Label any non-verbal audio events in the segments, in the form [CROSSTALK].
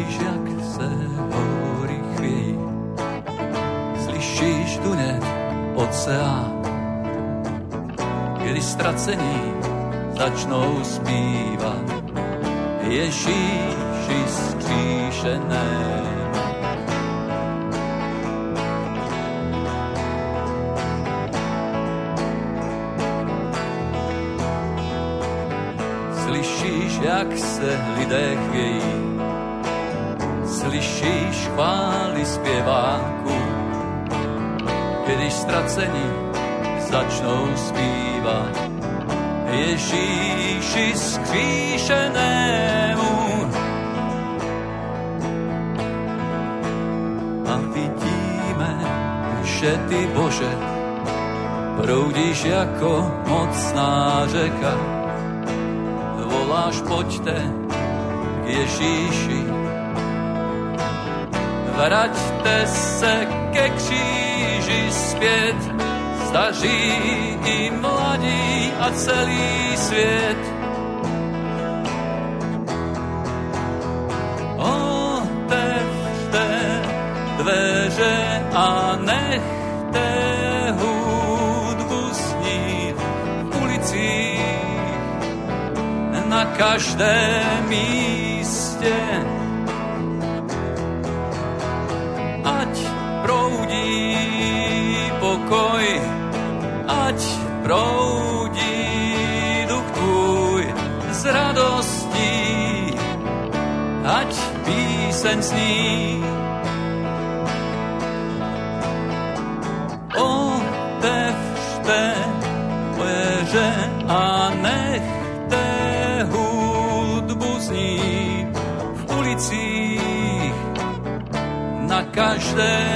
Cítíš, jak se hory chvějí, slyšíš dunět oceán, když ztracení začnou zpívat. Ježíši skříšené. Slyšíš, jak se lidé chvějí, slyšíš chvály zpěváků, když ztracení začnou zpívat Ježíši skříšenému. A vidíme, že ty Bože proudíš jako mocná řeka. Voláš pojďte k Ježíši, vraťte se ke kříži zpět, staří i mladí a celý svět. Otevřte dveře a nechte hudbu snít v ulicích na každém místě. Píseň zní. Otevřte dveře a nechte hudbu znít v ulicích na každém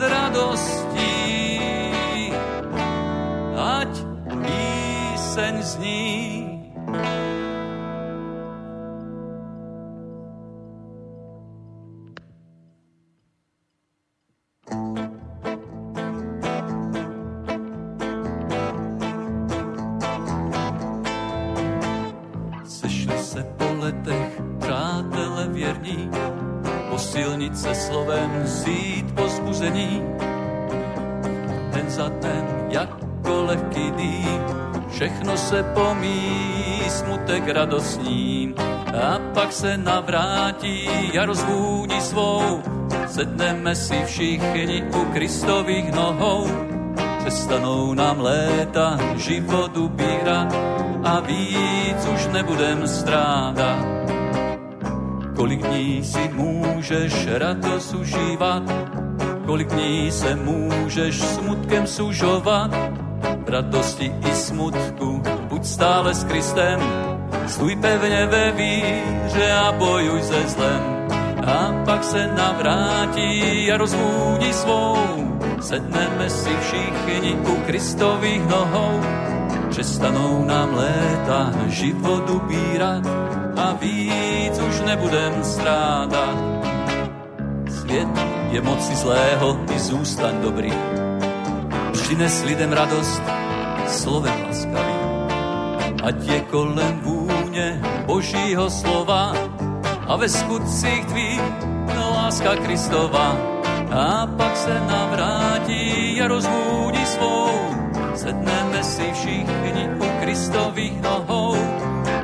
Radostí, ať píseň zní. Se pomíjí, smutek radostní. A pak se navrátí a rozvůní svou, sedneme si všichni u Kristových nohou. Přestanou nám léta život ubírat a víc už nebudem strádat. Kolik dní si můžeš radost užívat, kolik dní se můžeš smutkem sužovat. Radosti i smutku buď stále s Kristem, stůj pevně ve víře a bojuj se zlem. A pak se navrátí a rozvůdí svou, sedneme si všichni u Kristových nohou. Přestanou nám léta život ubírat a víc už nebudem strádat. Svět je moci zlého, ty zůstaň dobrý. Přines lidem radost slovem laskavým. Ať je kolem vůně božího slova a ve skutcích tvých láska Kristova. A pak se navrátí a rozvůdí svou, sedneme si všichni u Kristových nohou.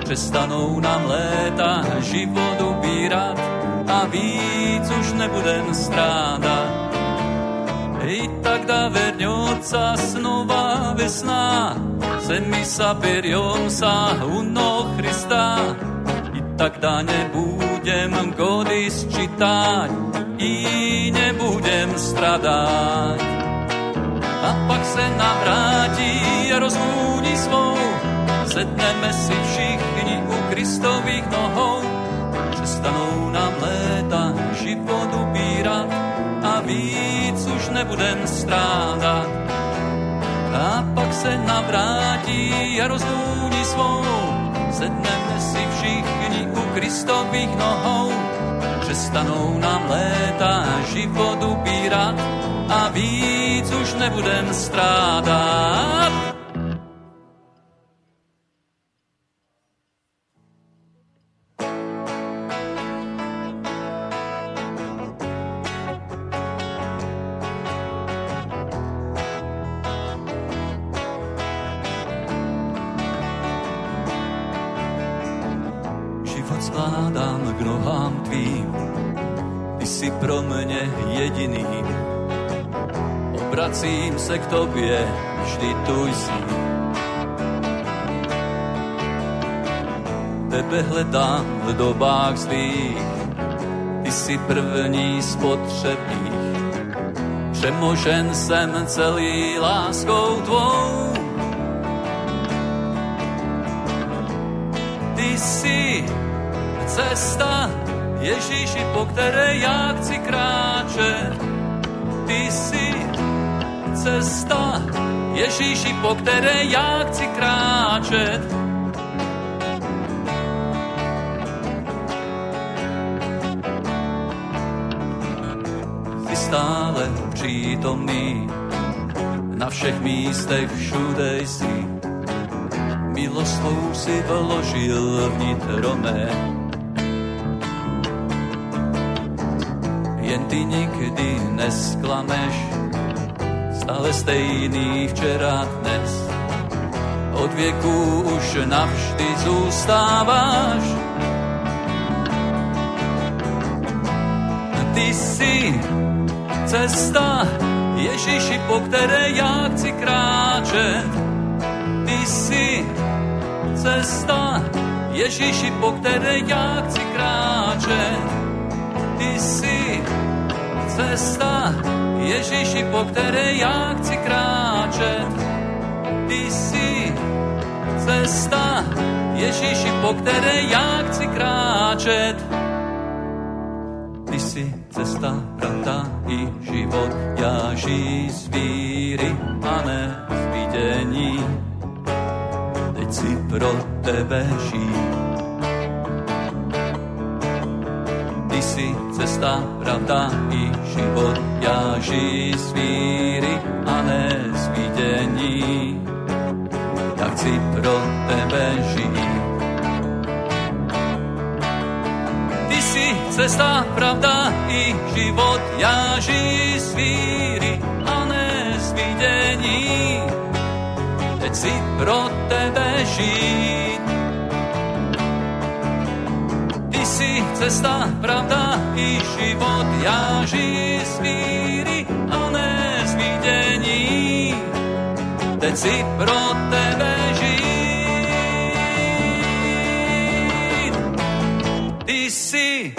Přestanou nám léta život ubírat a víc už nebudem strádat. I tak da verňoca snova vesna, se mi saperiom sa uno Hrista. I tak da nebudem gody sčítať, i nebudem stradať. A pak se navrátí a rozvůdí svou, sedneme si všichni u Kristových nohou. Přestanou nám léta nebudem strádat. A pak se navrátí a rozvůdí svou, sedneme si všichni u Kristových nohou. Přestanou nám léta život ubírat a víc už nebudem strádat. První spotřebných. Přemožen jsem celý láskou tvou. Ty jsi cesta, Ježíši, po které já chci kráčet. Ty jsi cesta, Ježíši, po které já chci kráčet. Stále přítomný, na všech místech všude jsi. Milost svou si vložil vnitro mé. Jen ty nikdy nesklameš, stále stejný včera dnes. Od věku už navždy zůstáváš. Ty jsi cesta, Ježíši, po které já chci kráčet. Ty jsi cesta, Ježíši, po které já chci kráčet. Ty jsi cesta, Ježíši, po které já chci kráčet. Ty jsi cesta, Ježíši, po které já chci kráčet. Ty jsi cesta, pravda i život, já žij z víry a ne z vidění. Teď si pro tebe žij. Ty jsi cesta, pravda i život, já žij z víry a ne z vidění. Já chci pro tebe žít. Cesta, pravda i život, já žij z víry a ne z vidění. Teď si pro tebe žít. Ty jsi cesta, pravda i život, já žij z víry a ne z vidění. Teď si pro tebe žít. jsi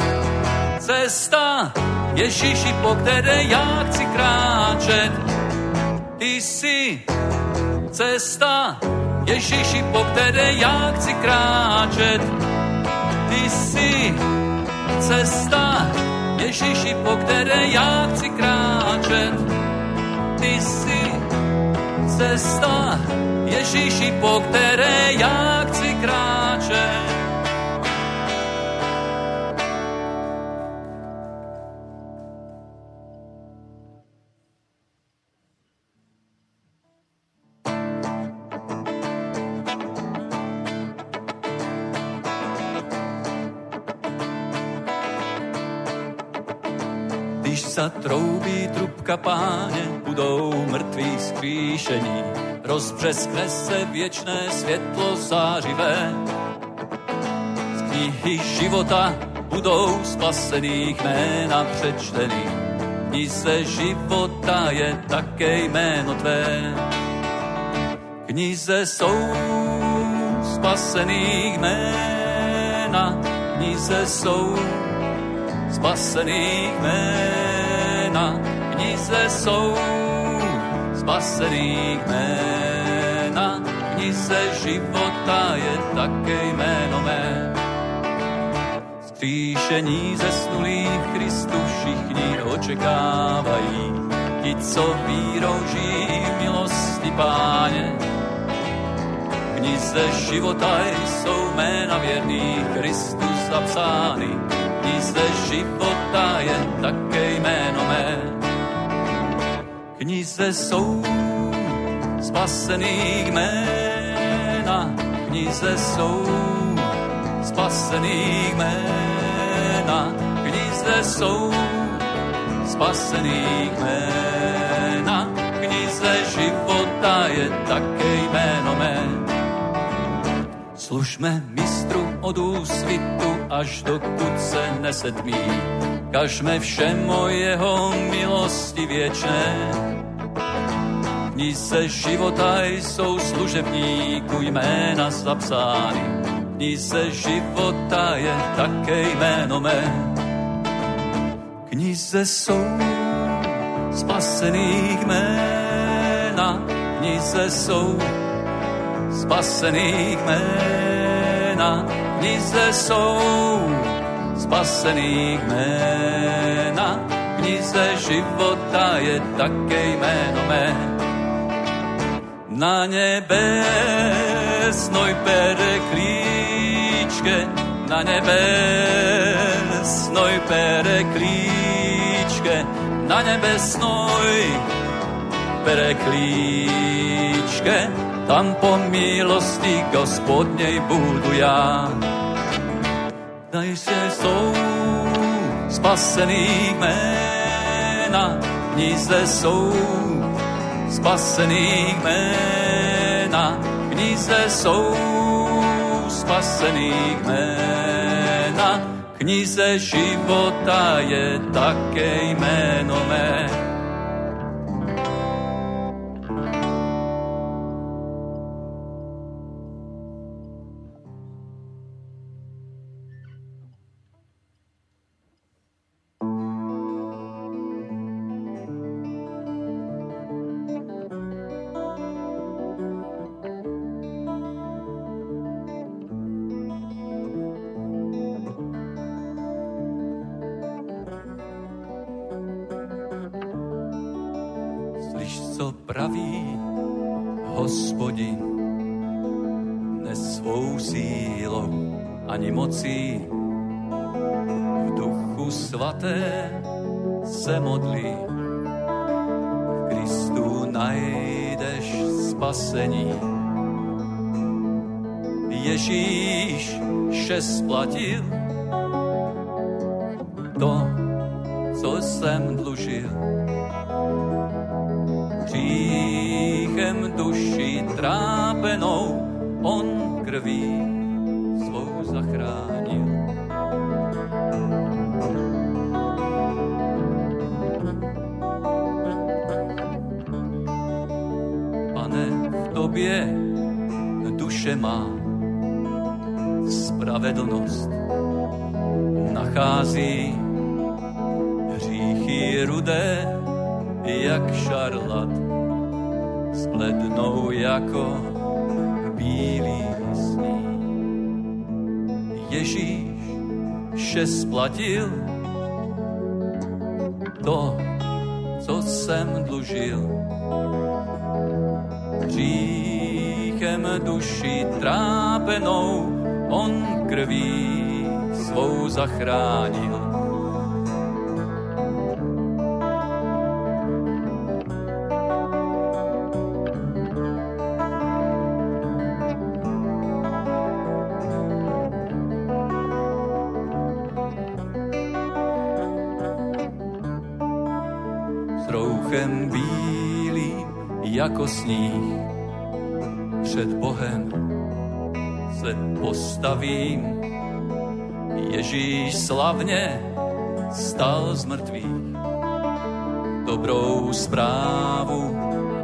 cesta, Ježíši, po které já chci kráčet. Ty jsi cesta, Ježíši, po které já chci kráčet. Ty jsi cesta, Ježíši, po které já chci kráčet. Ty jsi cesta, Ježíši, po které já chci kráčet. Rozbřeskne se věčné světlo zářivé. Z knihy života budou spasených jména přečtený. Knize života je také jméno tvé. Knize jsou spasených jména, knize jsou spasených jména, knize jsou spasených jména, knize života je také jméno mé. Skříšení ze snulých Kristu všichni očekávají, ti, co vírou žijí milosti páně. Knize života jsou jména věrných Kristu zapsány, knize života je také jméno mé. Knize jsou spasených jména, knize jsou spasených jména, knize jsou spasených jména, knize života je také jméno mé. Služme mistru od úsvitu až dokud se nesetmí. Kažme o jeho milosti věčné. Dní se života jsou služebníku jména zapsány. Dní se života je také jméno mé. Knize jsou spasených jména, knize jsou spasených jména, knize jsou spasených jména, knize života je také jméno mé. Na nebesnoj pereklíčke, na nebesnoj pereklíčke, na nebesnoj pereklíčke, tam po milosti Gospodnej budu já. Najse jsou spasený jména, knize jsou spasený jména, knize jsou spasený jména, knize života je také jméno mé. praví, hospodin, ne svou sílou ani mocí. V duchu svaté se modlí, v Kristu najdeš spasení. Ježíš vše splatil, jako bílý sní. Ježíš vše splatil, to, co jsem dlužil. Hříchem duši trápenou on krví svou zachránil. Sníh před Bohem se postavím Ježíš slavně stal z mrtvých, dobrou zprávu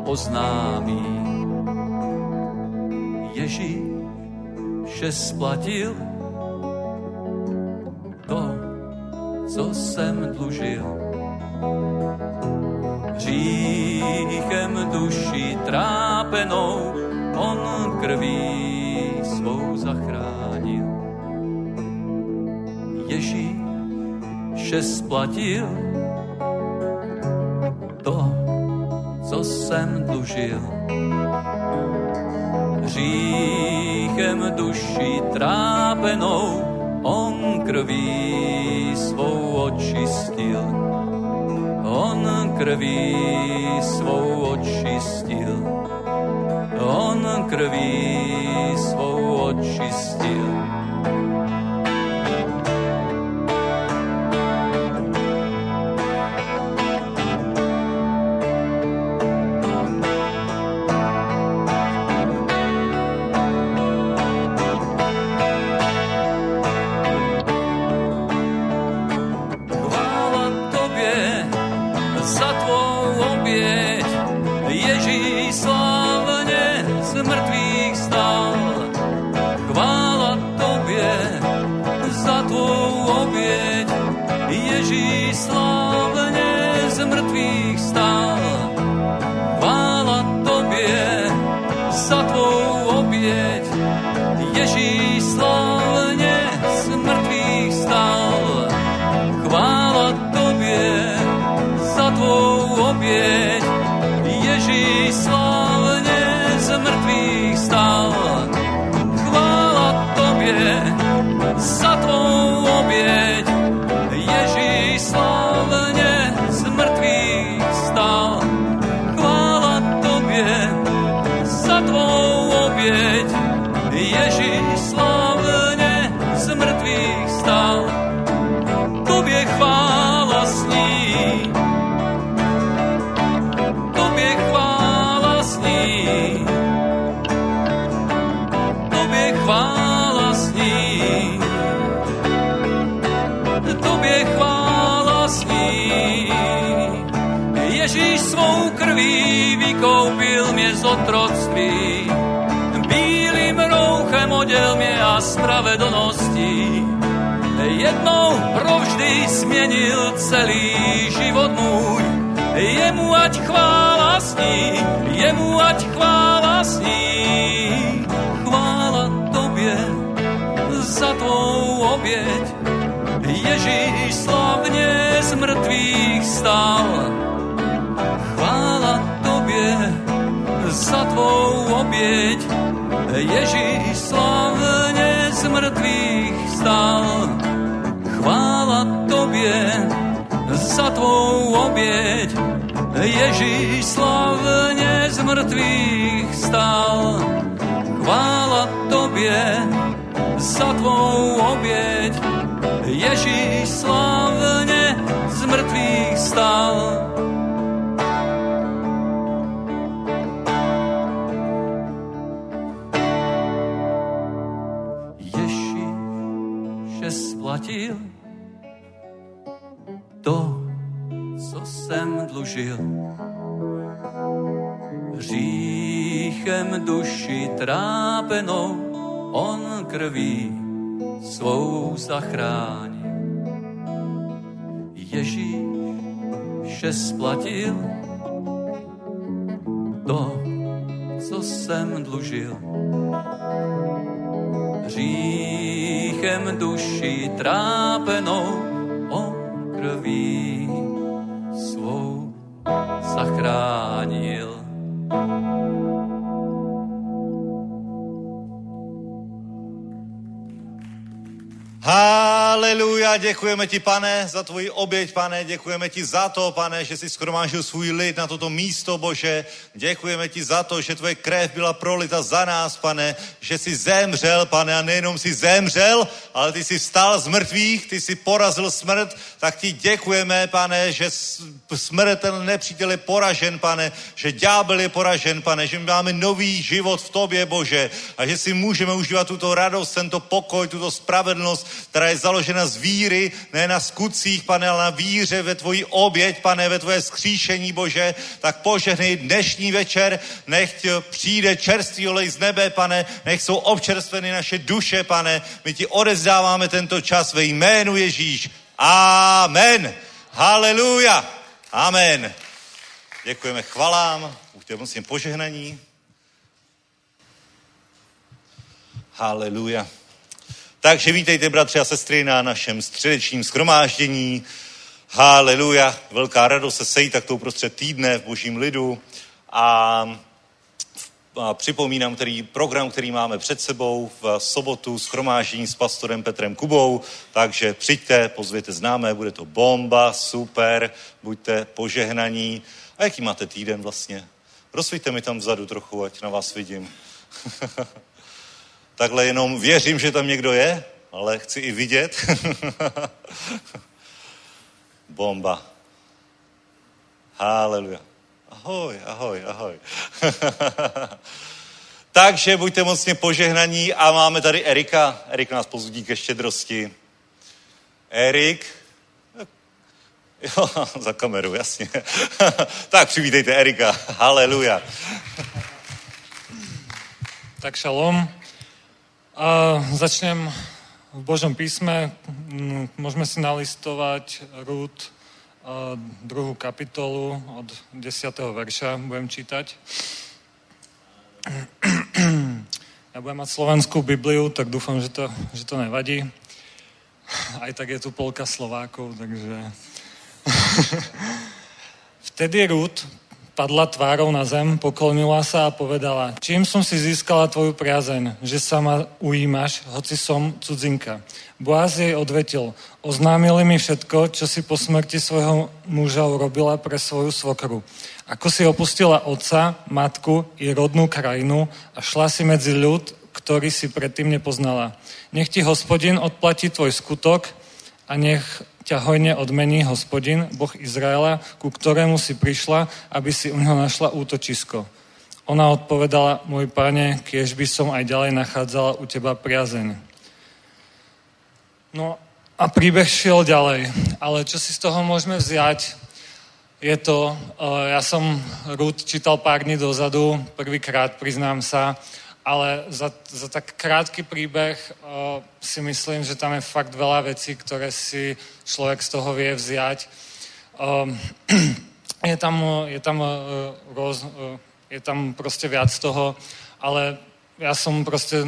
oznámí. Ježíš vše splatil, to, co jsem dlužil. Hříchem duši trápenou on krví svou zachránil Ježíš vše splatil to, co jsem dlužil. Hříchem duši trápenou on krví svou očistil. On krví svou očistil. On krví svou očistil. Otroctví. Bílým rouchem oděl mě a spravedlností. Jednou provždy změnil celý život můj. Jemu ať chvála sní, jemu ať chvála sní. Chvála tobě za tvou oběť. Ježíš slavně z mrtvých stál. Za tvou oběť. Ježíš slavně z mrtvých stal. Chvála tobě za tvou oběť. Ježíš slavně z mrtvých stal. Chvála tobě za tvou oběť. Ježíš slavně z mrtvých stal. To, co jsem dlužil. Hříchem duši trápenou on krví svou zachránil. Ježíš vše splatil to, co jsem dlužil. Hříchem duši trápenou on krví svou zachránil. Haleluja, děkujeme ti, pane, za tvoji oběť, pane, děkujeme ti za to, pane, že jsi skromážil svůj lid na toto místo, Bože. Děkujeme ti za to, že tvoje krev byla prolita za nás, pane, že jsi zemřel, pane, a nejenom si zemřel, ale ty jsi vstal z mrtvých, ty jsi porazil smrt, tak ti děkujeme, pane, že smrt ten nepřítel je poražen, pane, že ďábel je poražen, pane, že my máme nový život v tobě, Bože, a že si můžeme užívat tuto radost, tento pokoj, tuto spravedlnost, která je založena z víry, ne na skutcích, pane, ale na víře ve tvoji oběť, pane, ve tvoje skříšení, Bože, tak požehnej dnešní večer, nech přijde čerstvý olej z nebe, pane, nech jsou občerstveny naše duše, pane, my ti odezdáváme tento čas ve jménu Ježíš. Amen. Haleluja. Amen. Děkujeme chvalám, buďte musím požehnaní. Haleluja. Takže vítejte, bratři a sestry, na našem středečním schromáždění. Haleluja, velká radost se sejít takto uprostřed týdne v božím lidu. A, a připomínám který program, který máme před sebou v sobotu schromáždění s pastorem Petrem Kubou. Takže přijďte, pozvěte známé, bude to bomba, super, buďte požehnaní. A jaký máte týden vlastně? Rozsvíte mi tam vzadu trochu, ať na vás vidím. [LAUGHS] takhle jenom věřím, že tam někdo je, ale chci i vidět. [LAUGHS] Bomba. Haleluja. Ahoj, ahoj, ahoj. [LAUGHS] Takže buďte mocně požehnaní a máme tady Erika. Erik nás pozudí ke štědrosti. Erik. [LAUGHS] Jo, za kameru, jasně. tak přivítejte Erika. Haleluja. Tak šalom. A začnem v Božom písme. Môžeme si nalistovať Rút druhú kapitolu od 10. verša. Budem čítať. Ja budem mať slovenskú Bibliu, tak dúfam, že to, že to nevadí. Aj tak je tu polka Slovákov, takže... [LAUGHS] Vtedy Rút padla tvárou na zem, poklonila sa a povedala, čím som si získala tvoju priazeň, že sa ma ujímaš, hoci som cudzinka. Boaz jej odvetil, oznámili mi všetko, čo si po smrti svojho muža urobila pre svoju svokru. Ako si opustila otca, matku i rodnú krajinu a šla si medzi ľud, ktorý si predtým nepoznala. Nech ti hospodin odplatí tvoj skutok a nech ťa hojne odmení hospodin, Boh Izraela, ku ktorému si prišla, aby si u neho našla útočisko. Ona odpovedala, môj pane, kiež by som aj ďalej nachádzala u teba priazeň. No a príbeh šiel ďalej. Ale čo si z toho môžeme vziať, je to, eh, ja som Ruth čítal pár dní dozadu, prvýkrát, priznám sa, ale za, za tak krátky príbeh uh, si myslím, že tam je fakt veľa vecí, ktoré si človek z toho vie vziať. Um, [CLEARS THROAT] je tam, je tam, uh, roz, uh, je tam proste viac toho, ale ja som proste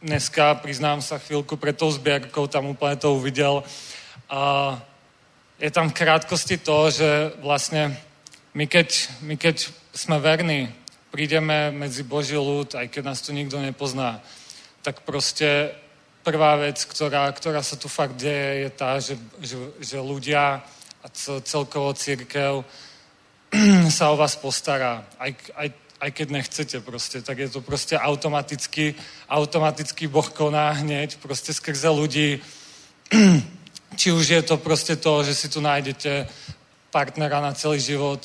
dneska, priznám sa chvíľku pred tou zbierkou, tam úplne to uvidel. A je tam v krátkosti to, že vlastne my keď, my keď sme verní prídeme medzi Boží ľud, aj keď nás tu nikto nepozná, tak proste prvá vec, ktorá, ktorá sa tu fakt deje, je tá, že, že, že ľudia a celkovo církev [CLEARS THROAT] sa o vás postará. Aj, aj, aj keď nechcete proste, tak je to proste automaticky, automaticky Boh koná hneď proste skrze ľudí. [CLEARS THROAT] Či už je to proste to, že si tu nájdete partnera na celý život,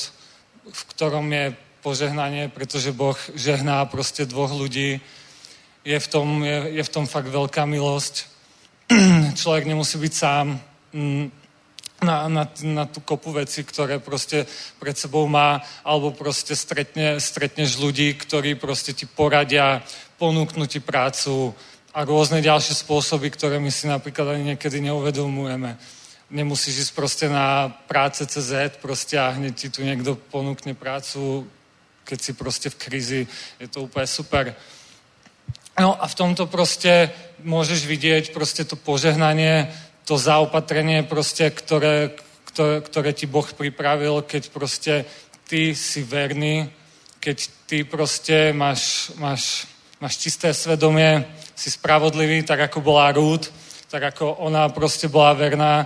v ktorom je požehnanie, pretože Boh žehná proste dvoch ľudí. Je v tom, je, je v tom fakt veľká milosť. [CLEARS THROAT] Človek nemusí byť sám. Mm, na, na, na tú kopu veci, ktoré proste pred sebou má, alebo proste stretne, stretneš ľudí, ktorí proste ti poradia, ponúknú ti prácu a rôzne ďalšie spôsoby, ktoré my si napríklad ani niekedy neuvedomujeme. Nemusíš ísť proste na práce CZ proste a hneď ti tu niekto ponúkne prácu, keď si proste v krizi. Je to úplne super. No a v tomto proste môžeš vidieť proste to požehnanie, to zaopatrenie proste, ktoré, ktoré, ktoré ti Boh pripravil, keď proste ty si verný, keď ty proste máš, máš, máš čisté svedomie, si spravodlivý, tak ako bola Rúd, tak ako ona proste bola verná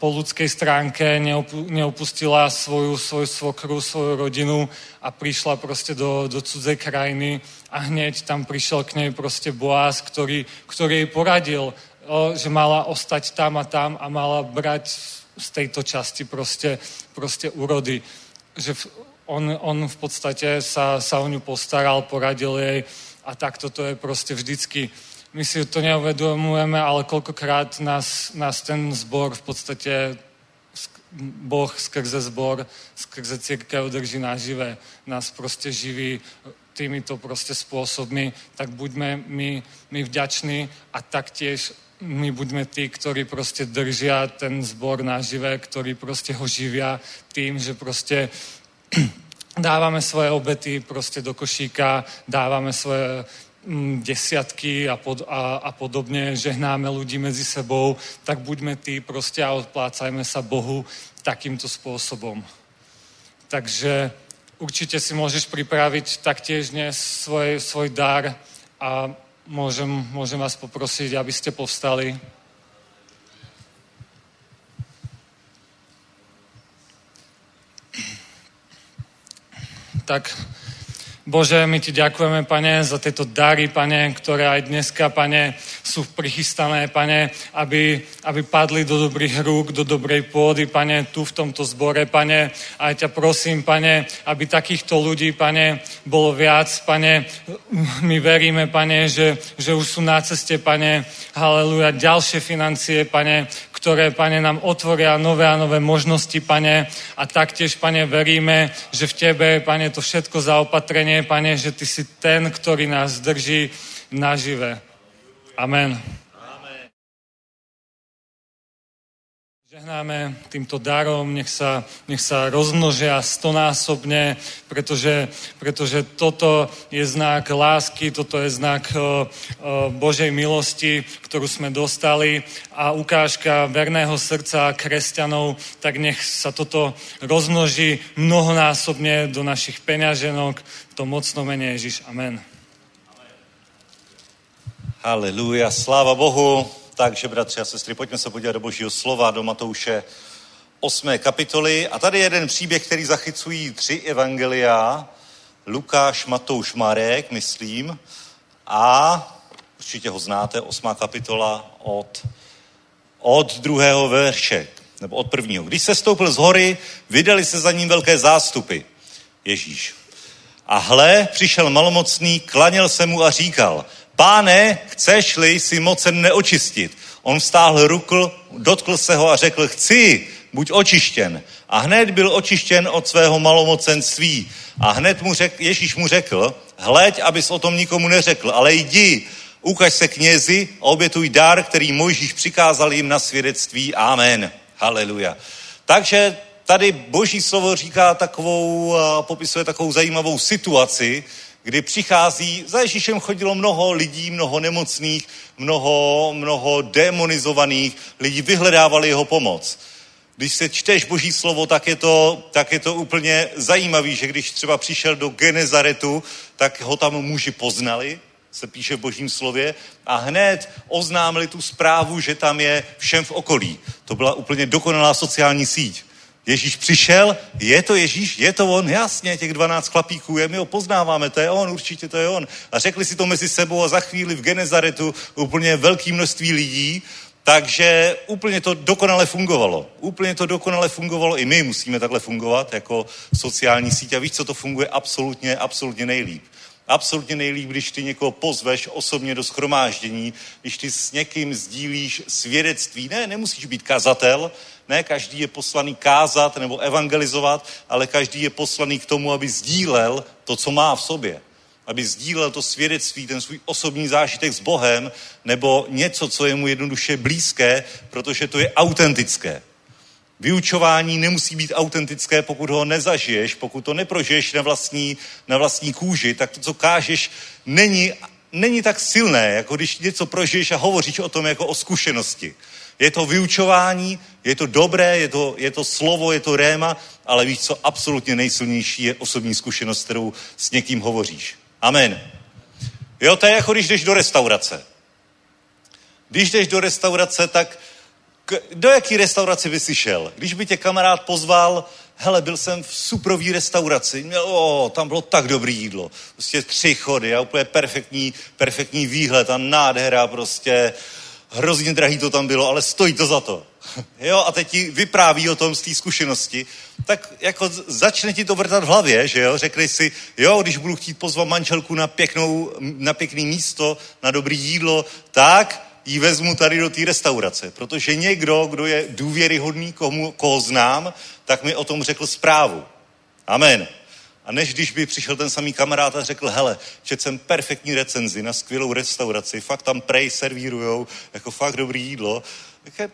po ľudskej stránke, neopustila svoju, svoju svokru, svoju rodinu a prišla proste do, do cudzej krajiny a hneď tam prišiel k nej proste Boaz, ktorý, ktorý jej poradil, že mala ostať tam a tam a mala brať z tejto časti proste, proste úrody. Že on, on v podstate sa, sa o ňu postaral, poradil jej a takto to je proste vždycky. My si to neuvedomujeme, ale koľkokrát nás, nás ten zbor v podstate Boh skrze zbor, skrze církev drží nažive. Nás proste živí týmito proste spôsobmi, tak buďme my, my vďační a taktiež my buďme tí, ktorí proste držia ten zbor nažive, ktorí proste ho živia tým, že [CLEARS THROAT] proste dávame svoje obety proste do košíka, dávame svoje mm, desiatky a, pod, a, a podobne, žehnáme ľudí medzi sebou, tak buďme tí proste a odplácajme sa Bohu takýmto spôsobom. Takže určite si môžeš pripraviť taktiež dnes svoj, svoj dar a môžem, môžem vás poprosiť, aby ste povstali. Tak Bože, my ti ďakujeme, pane, za tieto dary, pane, ktoré aj dneska, pane, sú prichystané, pane, aby, aby padli do dobrých rúk, do dobrej pôdy, pane, tu v tomto zbore, pane. A ťa prosím, pane, aby takýchto ľudí, pane, bolo viac, pane. My veríme, pane, že, že už sú na ceste, pane, haleluja, ďalšie financie, pane, ktoré, pane, nám otvoria nové a nové možnosti, pane. A taktiež, pane, veríme, že v tebe, pane, to všetko zaopatrenie, pane, že ty si ten, ktorý nás drží nažive. Amen. Žehnáme týmto darom, nech sa, nech sa rozmnožia stonásobne, pretože, pretože toto je znak lásky, toto je znak o, o Božej milosti, ktorú sme dostali a ukážka verného srdca kresťanov, tak nech sa toto rozmnoží mnohonásobne do našich peňaženok, to mocno mene Ježiš. Amen. Haleluja, sláva Bohu. Takže, bratři a sestry, pojďme se podívat do Božího slova, do Matouše 8. kapitoly. A tady je jeden příběh, který zachycují tři evangelia. Lukáš, Matouš, Marek, myslím. A určitě ho znáte, 8. kapitola od, od druhého verše, nebo od prvního. Když se stoupil z hory, vydali se za ním velké zástupy. Ježíš. A hle, přišel malomocný, klaněl se mu a říkal – Páne, chceš-li si mocen neočistit? On vstáhl rukl, dotkl se ho a řekl, chci, buď očištěn. A hned byl očištěn od svého malomocenství. A hned mu řek, Ježíš mu řekl, hleď, abys o tom nikomu neřekl, ale jdi, ukaž se knězi a obětuj dar, který Mojžíš přikázal jim na svědectví. Amen. Haleluja. Takže tady boží slovo říká takovou, popisuje takovou zajímavou situaci, kdy přichází, za Ježíšem chodilo mnoho lidí, mnoho nemocných, mnoho, mnoho demonizovaných, lidi vyhledávali jeho pomoc. Když se čteš Boží slovo, tak je, to, tak je to úplně zajímavý, že když třeba přišel do Genezaretu, tak ho tam muži poznali, se píše v Božím slově, a hned oznámili tu zprávu, že tam je všem v okolí. To byla úplně dokonalá sociální síť. Ježíš přišel, je to Ježíš, je to on, jasně, těch 12 chlapíků je, my ho poznáváme, to je on, určitě to je on. A řekli si to mezi sebou a za chvíli v Genezaretu úplně velké množství lidí, takže úplně to dokonale fungovalo. Úplně to dokonale fungovalo, i my musíme takhle fungovat jako sociální síť a víš, co to funguje absolutně, absolutně nejlíp. Absolutně nejlíp, když ty někoho pozveš osobně do schromáždění, když ty s někým sdílíš svědectví. Ne, nemusíš být kazatel, ne každý je poslaný kázat nebo evangelizovat, ale každý je poslaný k tomu, aby sdílel to, co má v sobě. Aby sdílel to svědectví, ten svůj osobní zážitek s Bohem, nebo něco, co je mu jednoduše blízké, protože to je autentické. Vyučování nemusí být autentické, pokud ho nezažiješ, pokud to neprožiješ na vlastní, na vlastní kůži, tak to, co kážeš, není, není tak silné, jako když něco prožiješ a hovoříš o tom jako o zkušenosti. Je to vyučování, je to dobré, je to, je to slovo, je to réma, ale víš, co absolutně nejsilnější je osobní zkušenost, kterou s někým hovoříš. Amen. Jo, to je jako když jdeš do restaurace. Když jdeš do restaurace, tak do jaký restaurace by si šel? Když by tě kamarád pozval, hele, byl jsem v suprový restauraci, měl, o, tam bylo tak dobrý jídlo, prostě tři chody a úplně perfektní, perfektní výhled a nádhera, prostě. Hrozně drahý to tam bylo, ale stojí to za to. [LAUGHS] Jo, a teď ti vypráví o tom z té zkušenosti, tak jako začne ti to vrtat v hlavě, že jo, řekli si, jo, když budu chtít pozvat manželku na, pěknou, na pěkný místo, na dobrý jídlo, tak ji vezmu tady do té restaurace, protože někdo, kdo je důvěryhodný, komu, koho znám, tak mi o tom řekl zprávu. Amen. A než když by přišel ten samý kamarád a řekl, hele, čet jsem perfektní recenzi na skvělou restauraci, fakt tam prej servírujou, jako fakt dobrý jídlo,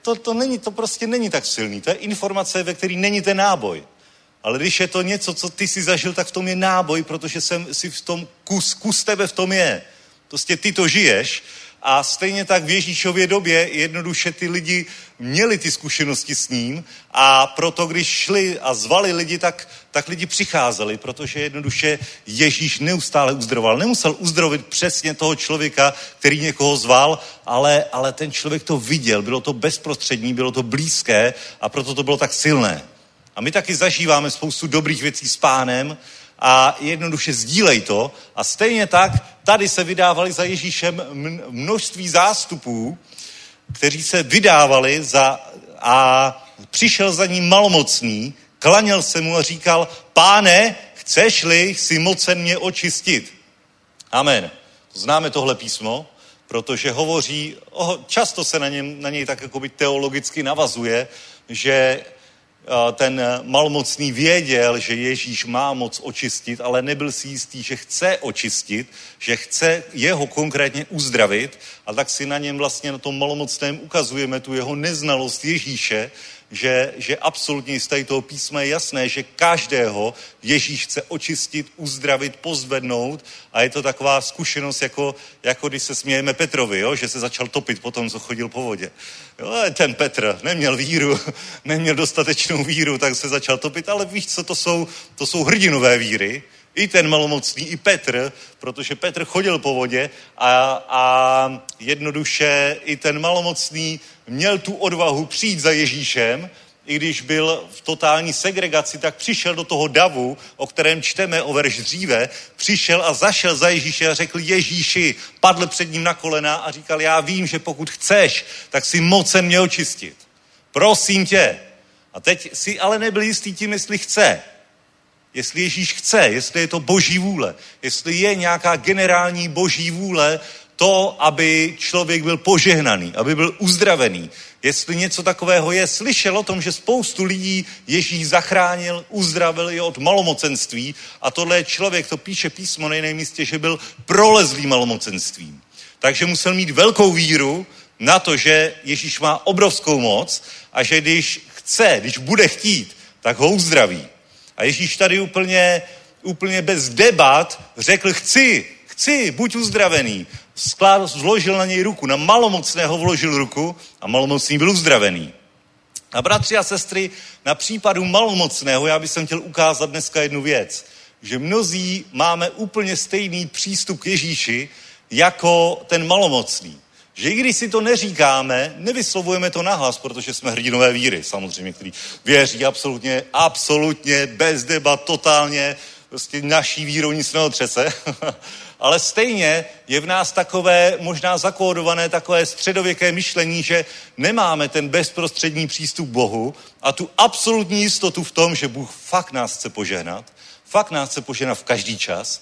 to, to, není, to prostě není tak silný. To je informace, ve který není ten náboj. Ale když je to něco, co ty si zažil, tak v tom je náboj, protože jsem si v tom, kus, kus tebe v tom je. Prostě ty to žiješ a stejně tak v Ježíšově době jednoduše ty lidi měli ty zkušenosti s ním a proto, když šli a zvali lidi, tak, tak lidi přicházeli, protože jednoduše Ježíš neustále uzdravoval. Nemusel uzdravit přesně toho člověka, který někoho zval, ale, ale ten člověk to viděl, bylo to bezprostřední, bylo to blízké a proto to bylo tak silné. A my taky zažíváme spoustu dobrých věcí s pánem, a jednoduše sdílej to. A stejně tak tady se vydávali za Ježíšem množství zástupů, kteří se vydávali za, a přišel za ním malomocný, klaněl se mu a říkal, páne, chceš-li si mocen mě očistit? Amen. Známe tohle písmo, protože hovoří, často se na, něm, na něj tak jakoby teologicky navazuje, že ten malmocný věděl, že Ježíš má moc očistit, ale nebyl si jistý, že chce očistit, že chce jeho konkrétně uzdravit a tak si na něm vlastně na tom malomocném ukazujeme tu jeho neznalost Ježíše, že, že absolutně z tady toho písma je jasné, že každého Ježíš chce očistit, uzdravit, pozvednout a je to taková zkušenost, jako, jako když se smějeme Petrovi, jo? že se začal topit po tom, co chodil po vodě. Jo, ten Petr neměl víru, [LAUGHS] neměl dostatečnou víru, tak se začal topit, ale víš co, to jsou, to jsou hrdinové víry, i ten malomocný, i Petr, protože Petr chodil po vodě a, a jednoduše i ten malomocný měl tu odvahu přijít za Ježíšem, i když byl v totální segregaci, tak přišel do toho davu, o kterém čteme o verš dříve, přišel a zašel za Ježíše a řekl Ježíši, padl před ním na kolena a říkal, já vím, že pokud chceš, tak si mocem mě očistit. Prosím tě. A teď si ale nebyl jistý tím, jestli chce. Jestli Ježíš chce, jestli je to boží vůle, jestli je nějaká generální boží vůle to, aby člověk byl požehnaný, aby byl uzdravený. Jestli něco takového je, slyšel o tom, že spoustu lidí Ježíš zachránil, uzdravil je od malomocenství a tohle je člověk, to píše písmo na jiném místě, že byl prolezlý malomocenstvím. Takže musel mít velkou víru na to, že Ježíš má obrovskou moc a že když chce, když bude chtít, tak ho uzdraví. A Ježíš tady úplně, úplně bez debat řekl, chci, chci, buď uzdravený. Sklád, vložil na něj ruku, na malomocného vložil ruku a malomocný byl uzdravený. A bratři a sestry, na případu malomocného já bych chtěl ukázat dneska jednu věc, že mnozí máme úplně stejný přístup k Ježíši jako ten malomocný že i když si to neříkáme, nevyslovujeme to nahlas, protože jsme hrdinové víry, samozřejmě, který věří absolutně, absolutně, bez debat, totálně, prostě naší vírou nic neotřese. [LAUGHS] Ale stejně je v nás takové možná zakódované takové středověké myšlení, že nemáme ten bezprostřední přístup k Bohu a tu absolutní jistotu v tom, že Bůh fakt nás chce požehnat, fakt nás chce požehnat v každý čas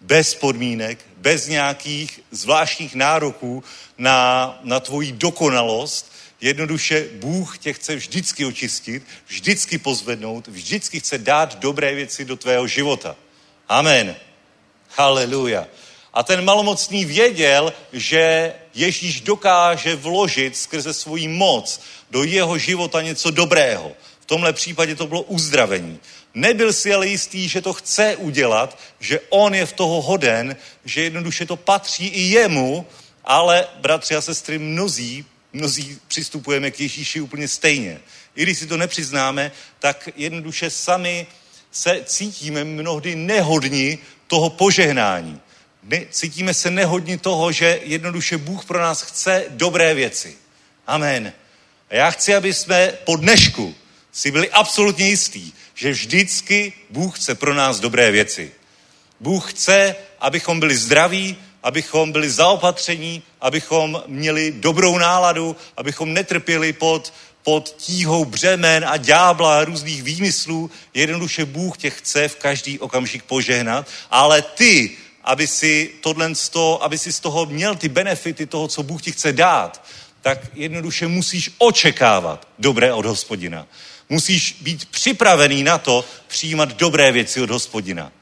bez podmínek, bez nějakých zvláštních nároků na, na tvoji dokonalost. Jednoduše Bůh tě chce vždycky očistit, vždycky pozvednout, vždycky chce dát dobré věci do tvého života. Amen. Haleluja. A ten malomocný věděl, že Ježíš dokáže vložit skrze svoji moc do jeho života něco dobrého. V tomhle případě to bylo uzdravení. Nebyl si ale jistý, že to chce udělat, že on je v toho hoden, že jednoduše to patří i jemu, ale bratři a sestry, mnozí, mnozí přistupujeme k Ježíši úplně stejně. I když si to nepřiznáme, tak jednoduše sami se cítíme mnohdy nehodni toho požehnání. My cítíme se nehodni toho, že jednoduše Bůh pro nás chce dobré věci. Amen. A já chci, aby jsme po dnešku si byli absolutně jistí, že vždycky Bůh chce pro nás dobré věci. Bůh chce, abychom byli zdraví, abychom byli zaopatření, abychom měli dobrou náladu, abychom netrpěli pod, pod tíhou břemen a ďábla a různých výmyslů. Jednoduše Bůh tě chce v každý okamžik požehnat, ale ty, aby si, tohle, aby si z toho měl ty benefity toho, co Bůh ti chce dát, tak jednoduše musíš očekávat dobré od hospodina. Musíš být připravený na to přijímat dobré věci od hospodina.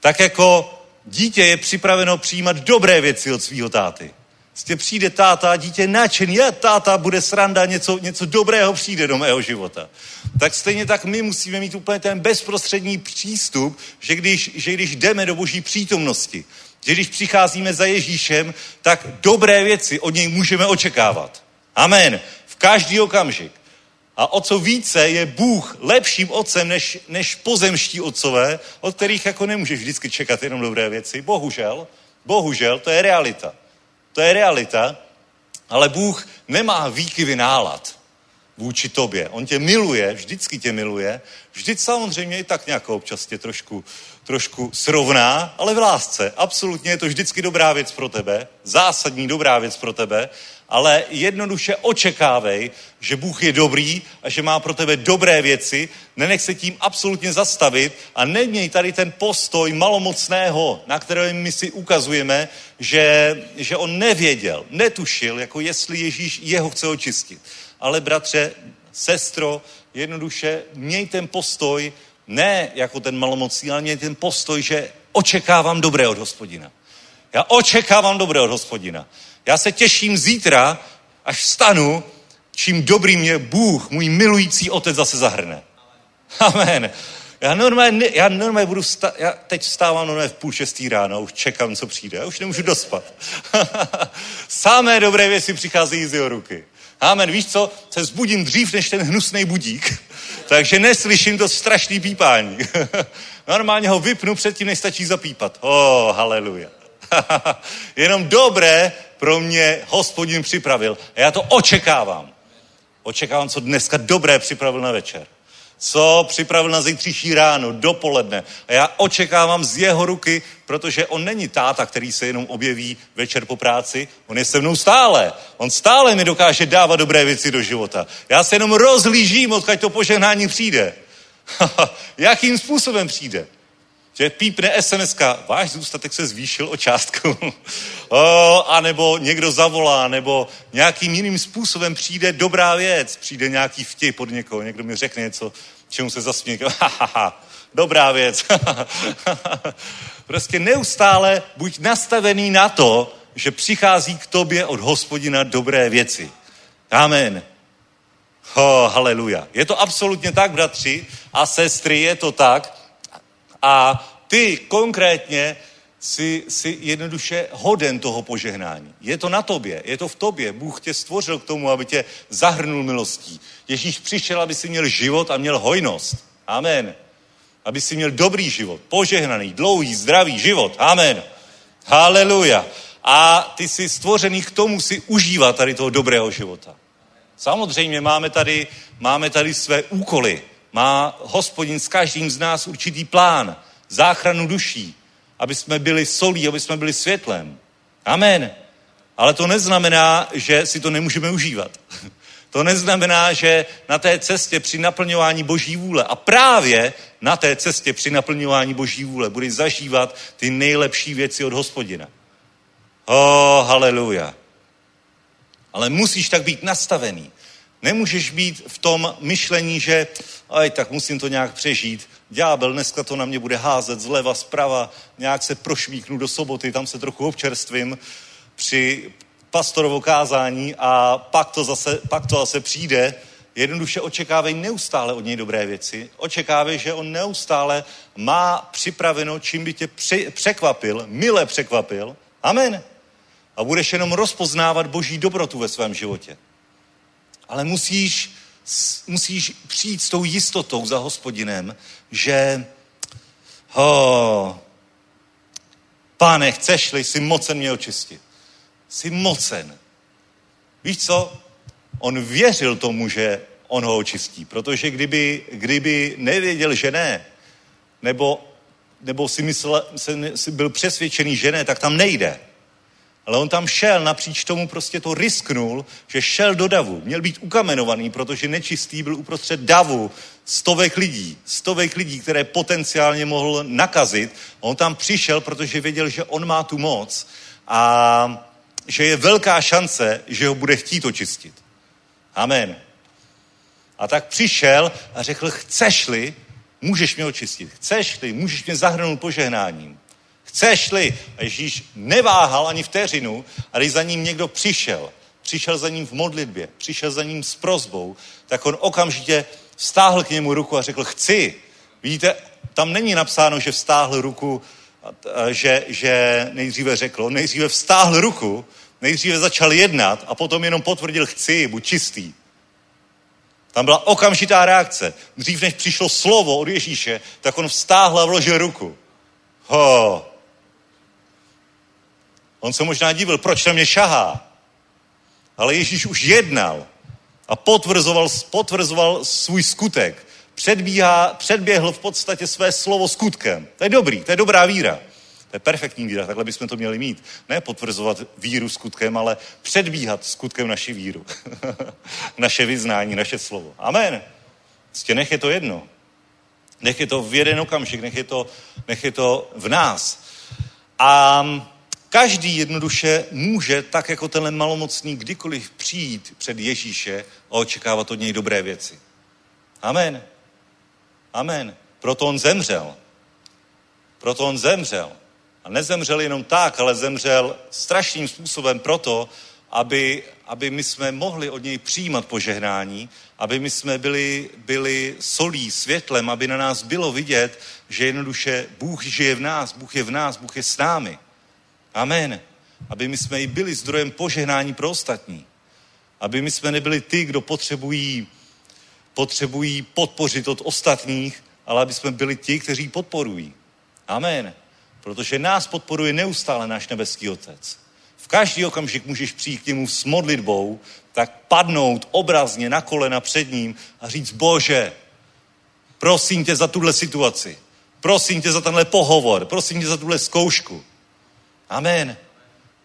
Tak jako dítě je připraveno přijímat dobré věci od svého táty. Prostě přijde táta a dítě nadšený, je táta, bude sranda, něco, něco dobrého přijde do mého života. Tak stejně tak my musíme mít úplně ten bezprostřední přístup, že když, že když jdeme do boží přítomnosti, že když přicházíme za Ježíšem, tak dobré věci od něj můžeme očekávat. Amen. V každý okamžik. A o co více je Bůh lepším otcem než, než pozemští otcové, od kterých jako nemůžeš vždycky čekat jenom dobré věci. Bohužel, bohužel, to je realita. To je realita, ale Bůh nemá výkyvy nálad vůči tobě. On tě miluje, vždycky tě miluje, vždy samozřejmě i tak nějak občas tě trošku, trošku srovná, ale v lásce. Absolutně je to vždycky dobrá věc pro tebe, zásadní dobrá věc pro tebe ale jednoduše očekávej, že Bůh je dobrý a že má pro tebe dobré věci, nenech se tím absolutně zastavit a neměj tady ten postoj malomocného, na kterém my si ukazujeme, že, že on nevěděl, netušil, jako jestli Ježíš jeho chce očistit. Ale bratře, sestro, jednoduše měj ten postoj, ne jako ten malomocný, ale měj ten postoj, že očekávám dobré od hospodina. Já očekávám dobré od hospodina. Já se těším zítra, až vstanu, čím dobrý mě Bůh, můj milující otec zase zahrne. Amen. Já normálně, já normálně budu, sta, já teď vstávám normálně v půl šestý ráno, už čekám, co přijde, já už nemůžu dospat. [LAUGHS] Samé dobré věci přicházejí z jeho ruky. Amen. Víš co? Se zbudím dřív než ten hnusný budík, [LAUGHS] takže neslyším to strašný pípání. [LAUGHS] Normálně ho vypnu předtím, než stačí zapípat. Oh, haleluja. Jenom dobré pro mě hospodin připravil. A já to očekávám. Očekávám, co dneska dobré připravil na večer. Co připravil na zítřejší ráno, dopoledne. A já očekávám z jeho ruky, protože on není táta, který se jenom objeví večer po práci. On je se mnou stále. On stále mi dokáže dávat dobré věci do života. Já se jenom rozlížím, odkud to požehnání přijde. [LAUGHS] Jakým způsobem přijde? Že pípne sms váš zůstatek se zvýšil o částku. [LAUGHS] a nebo někdo zavolá, nebo nějakým jiným způsobem přijde dobrá věc, přijde nějaký vtip od někoho, někdo mi řekne něco, čemu se zasměje. [LAUGHS] dobrá věc. [LAUGHS] prostě neustále buď nastavený na to, že přichází k tobě od hospodina dobré věci. Amen. Oh, haleluja. Je to absolutně tak, bratři a sestry, je to tak. A ty konkrétně si, si jednoduše hoden toho požehnání. Je to na tobě, je to v tobě. Bůh tě stvořil k tomu, aby tě zahrnul milostí. Ježíš přišel, aby si měl život a měl hojnost. Amen. Aby si měl dobrý život, požehnaný, dlouhý, zdravý život. Amen. Haleluja. A ty jsi stvořený k tomu si užívat tady toho dobrého života. Samozřejmě máme tady, máme tady své úkoly. Má hospodin s každým z nás určitý plán záchranu duší, aby jsme byli solí, aby jsme byli světlem. Amen. Ale to neznamená, že si to nemůžeme užívat. [LAUGHS] To neznamená, že na té cestě při naplňování Boží vůle a právě na té cestě při naplňování Boží vůle budeš zažívat ty nejlepší věci od hospodina. Oh, haleluja. Ale musíš tak být nastavený. Nemůžeš být v tom myšlení, že aj tak musím to nějak přežít. Ďábel dneska to na mě bude házet zleva, zprava, nějak se prošmíknu do soboty, tam se trochu občerstvím při pastorovo kázání a pak to, zase, pak to zase přijde. Jednoduše očekávej neustále od něj dobré věci. Očekávej, že on neustále má připraveno, čím by tě překvapil, mile překvapil. Amen. A budeš jenom rozpoznávat boží dobrotu ve svém životě. Ale musíš, musíš přijít s tou jistotou za hospodinem, že ho, pane, chceš-li, si mocen mě očistit. Jsi mocen. Víš co? On věřil tomu, že on ho očistí, protože kdyby, kdyby nevěděl, že ne, nebo, nebo si, myslel, si byl přesvědčený, že ne, tak tam nejde. Ale on tam šel, napříč tomu prostě to risknul, že šel do davu. Měl být ukamenovaný, protože nečistý byl uprostřed davu stovek lidí, stovek lidí, které potenciálně mohl nakazit. On tam přišel, protože věděl, že on má tu moc a že je velká šance, že ho bude chtít očistit. Amen. A tak přišel a řekl, chceš-li, můžeš mě očistit. Chceš-li, můžeš mě zahrnout požehnáním. Chceš-li? A Ježíš neváhal ani vteřinu a když za ním někdo přišel, přišel za ním v modlitbě, přišel za ním s prozbou, tak on okamžitě vstáhl k němu ruku a řekl, chci. Vidíte, tam není napsáno, že vstáhl ruku, že, že nejdříve řekl, on nejdříve vstáhl ruku, nejdříve začal jednat a potom jenom potvrdil, chci, buď čistý. Tam byla okamžitá reakce. Dřív než přišlo slovo od Ježíše, tak on vstáhl a vložil ruku. Ho, On se možná divil, proč na mě šahá. Ale Ježíš už jednal a potvrzoval, potvrzoval svůj skutek. Předbíhá, předběhl v podstatě své slovo skutkem. To je dobrý, to je dobrá víra. To je perfektní víra, takhle bychom to měli mít. Ne potvrzovat víru skutkem, ale předbíhat skutkem naši víru. [LAUGHS] naše vyznání, naše slovo. Amen. Prostě nech je to jedno. Nech je to v jeden okamžik, nech je to, nech je to v nás. A Každý jednoduše může, tak jako tenhle malomocný, kdykoliv přijít před Ježíše a očekávat od něj dobré věci. Amen. Amen. Proto on zemřel. Proto on zemřel. A nezemřel jenom tak, ale zemřel strašným způsobem proto, aby, aby my jsme mohli od něj přijímat požehnání, aby my jsme byli, byli solí, světlem, aby na nás bylo vidět, že jednoduše Bůh žije v nás, Bůh je v nás, Bůh je s námi. Amen. Aby my jsme i byli zdrojem požehnání pro ostatní. Aby my jsme nebyli ty, kdo potřebují, potřebují podpořit od ostatních, ale aby jsme byli ti, kteří podporují. Amen. Protože nás podporuje neustále náš nebeský Otec. V každý okamžik můžeš přijít k němu s modlitbou, tak padnout obrazně na kolena před ním a říct, Bože, prosím tě za tuhle situaci, prosím tě za tenhle pohovor, prosím tě za tuhle zkoušku. Amen.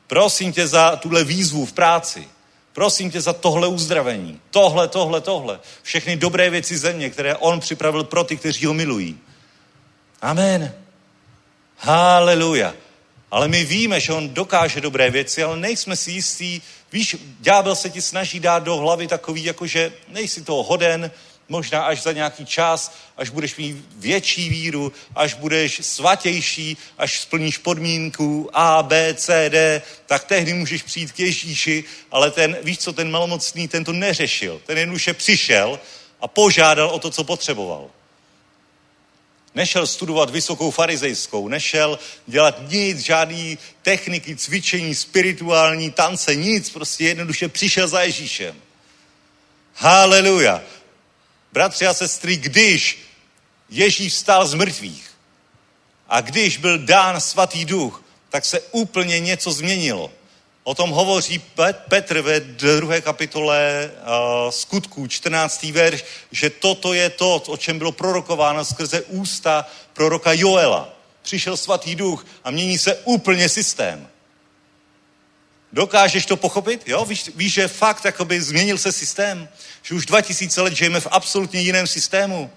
Prosím tě za tuhle výzvu v práci. Prosím tě za tohle uzdravení. Tohle, tohle, tohle. Všechny dobré věci země, které on připravil pro ty, kteří ho milují. Amen. Haleluja. Ale my víme, že on dokáže dobré věci, ale nejsme si jistí. Víš, ďábel se ti snaží dát do hlavy takový, jako že nejsi toho hoden, Možná až za nějaký čas, až budeš mít větší víru, až budeš svatější, až splníš podmínku A, B, C, D, tak tehdy můžeš přijít k Ježíši, ale ten, víš co, ten malomocný, ten to neřešil. Ten jednoduše přišel a požádal o to, co potřeboval. Nešel studovat vysokou farizejskou, nešel dělat nic, žádný techniky, cvičení, spirituální tance, nic, prostě jednoduše přišel za Ježíšem. Haleluja. Bratři a sestry, když Ježíš stál z mrtvých a když byl dán svatý duch, tak se úplně něco změnilo. O tom hovoří Petr ve druhé kapitole uh, skutků, 14. verš, že toto je to, o čem bylo prorokováno skrze ústa proroka Joela. Přišel svatý duch a mění se úplně systém. Dokážeš to pochopit? Jo? Víš, víš, že fakt jakoby změnil se systém? Že už 2000 let žijeme v absolutně jiném systému?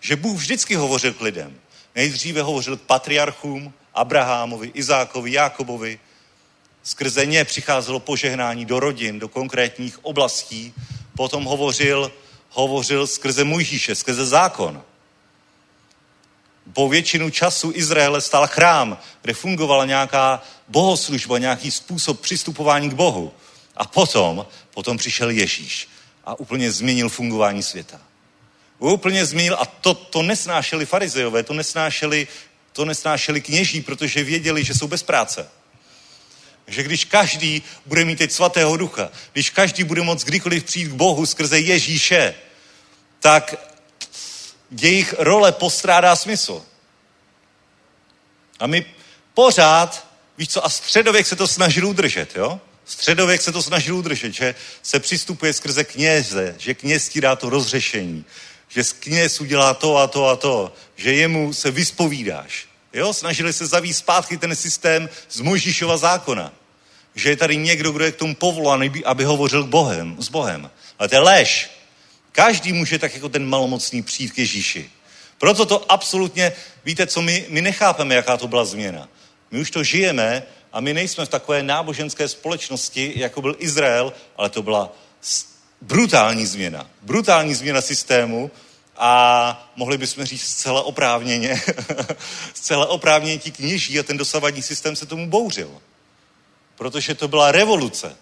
Že Bůh vždycky hovořil k lidem. Nejdříve hovořil k patriarchům, Abrahamovi, Izákovi, Jákobovi. Skrze ně přicházelo požehnání do rodin, do konkrétních oblastí. Potom hovořil, hovořil skrze Mojžíše, skrze zákon. Po většinu času Izraele stál chrám, kde fungovala nějaká bohoslužba, nějaký způsob přistupování k Bohu. A potom, potom přišel Ježíš a úplně změnil fungování světa. Úplně změnil a to, to nesnášeli farizejové, to nesnášeli, to nesnášeli kněží, protože věděli, že jsou bez práce. Že když každý bude mít teď svatého ducha, když každý bude moct kdykoliv přijít k Bohu skrze Ježíše, tak jejich role postrádá smysl. A my pořád, víš co, a středověk se to snažil udržet, jo? Středověk se to snažil udržet, že se přistupuje skrze kněze, že kněz ti dá to rozřešení, že kněz udělá to a to a to, že jemu se vyspovídáš. Jo? Snažili se zavíst zpátky ten systém z Mojžíšova zákona. Že je tady někdo, kdo je k tomu povolaný, aby hovořil k Bohem, s Bohem. Ale to je lež. Každý může tak jako ten malomocný přijít k Ježíši. Proto to absolutně, víte co, my, my nechápeme, jaká to byla změna. My už to žijeme a my nejsme v takové náboženské společnosti, jako byl Izrael, ale to byla brutální změna. Brutální změna systému a mohli bychom říct zcela oprávněně, [LAUGHS] zcela oprávněně ti kněží a ten dosavadní systém se tomu bouřil. Protože to byla revoluce.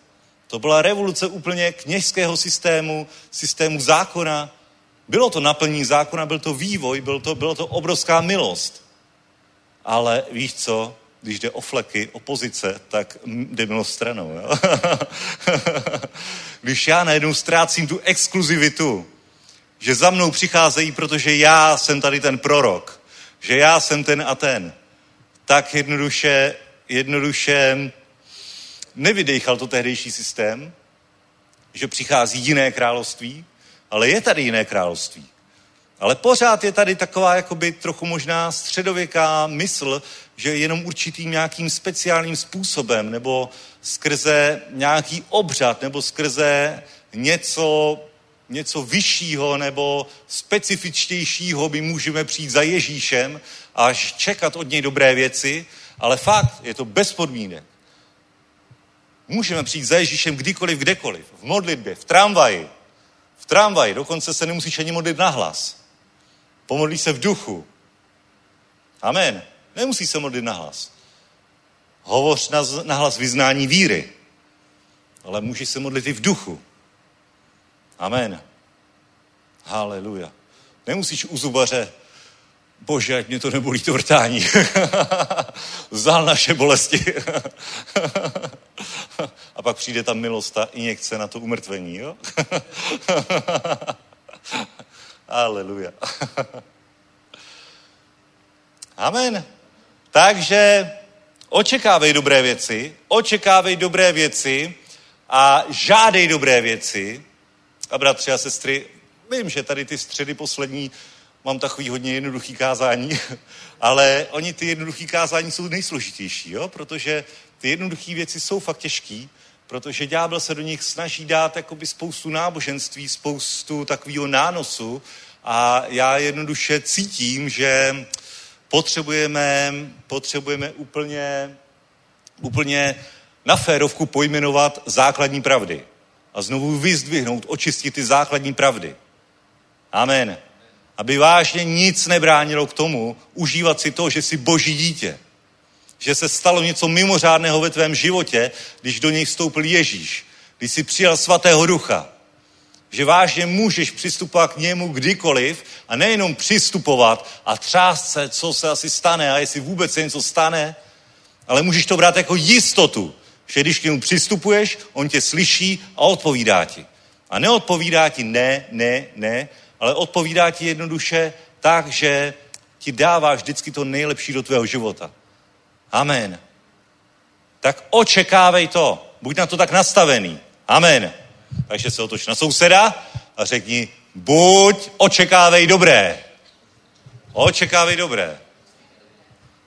To byla revoluce úplně kněžského systému, systému zákona. Bylo to naplnění zákona, byl to vývoj, byl to, bylo to obrovská milost. Ale víš co, když jde o fleky, o pozice, tak jde milost stranou. Jo? [LAUGHS] když já najednou ztrácím tu exkluzivitu, že za mnou přicházejí, protože já jsem tady ten prorok, že já jsem ten a ten, tak jednoduše, jednoduše nevydechal to tehdejší systém, že přichází jiné království, ale je tady jiné království. Ale pořád je tady taková jakoby trochu možná středověká mysl, že jenom určitým nějakým speciálním způsobem nebo skrze nějaký obřad nebo skrze něco, něco vyššího nebo specifičtějšího my můžeme přijít za Ježíšem až čekat od něj dobré věci, ale fakt je to bez podmínek. Můžeme přijít za Ježíšem kdykoliv, kdekoliv. V modlitbě, v tramvaji. V tramvaji, dokonce se nemusíš ani modlit na hlas. Pomodlí se v duchu. Amen. Nemusí se modlit na hlas. Hovoř na, na hlas vyznání víry. Ale můžeš se modlit i v duchu. Amen. Haleluja. Nemusíš u zubaře bože, ať mě to nebolí to vrtání. [LAUGHS] Vzal naše bolesti. [LAUGHS] a pak přijde ta milost, ta injekce na to umrtvení, jo? [LAUGHS] Aleluja. [LAUGHS] Amen. Takže očekávej dobré věci, očekávej dobré věci a žádej dobré věci. A bratři a sestry, vím, že tady ty středy poslední mám takový hodně jednoduchý kázání, [LAUGHS] ale oni ty jednoduchý kázání jsou nejsložitější, jo? protože ty jednoduché věci jsou fakt těžký, protože ďábel se do nich snaží dát jakoby spoustu náboženství, spoustu takového nánosu a já jednoduše cítím, že potřebujeme, potřebujeme úplně, úplně na férovku pojmenovat základní pravdy a znovu vyzdvihnout, očistit ty základní pravdy. Amen aby vážně nic nebránilo k tomu užívat si to, že jsi boží dítě. Že se stalo něco mimořádného ve tvém životě, když do něj vstoupil Ježíš, když jsi přijal svatého ducha. Že vážně můžeš přistupovat k němu kdykoliv a nejenom přistupovat a třást se, co se asi stane a jestli vůbec se něco stane, ale můžeš to brát jako jistotu, že když k němu přistupuješ, on tě slyší a odpovídá ti. A neodpovídá ti ne, ne, ne, ale odpovídá ti jednoduše tak, že ti dává vždycky to nejlepší do tvého života. Amen. Tak očekávej to. Buď na to tak nastavený. Amen. Takže se otoč na souseda a řekni, buď očekávej dobré. Očekávej dobré.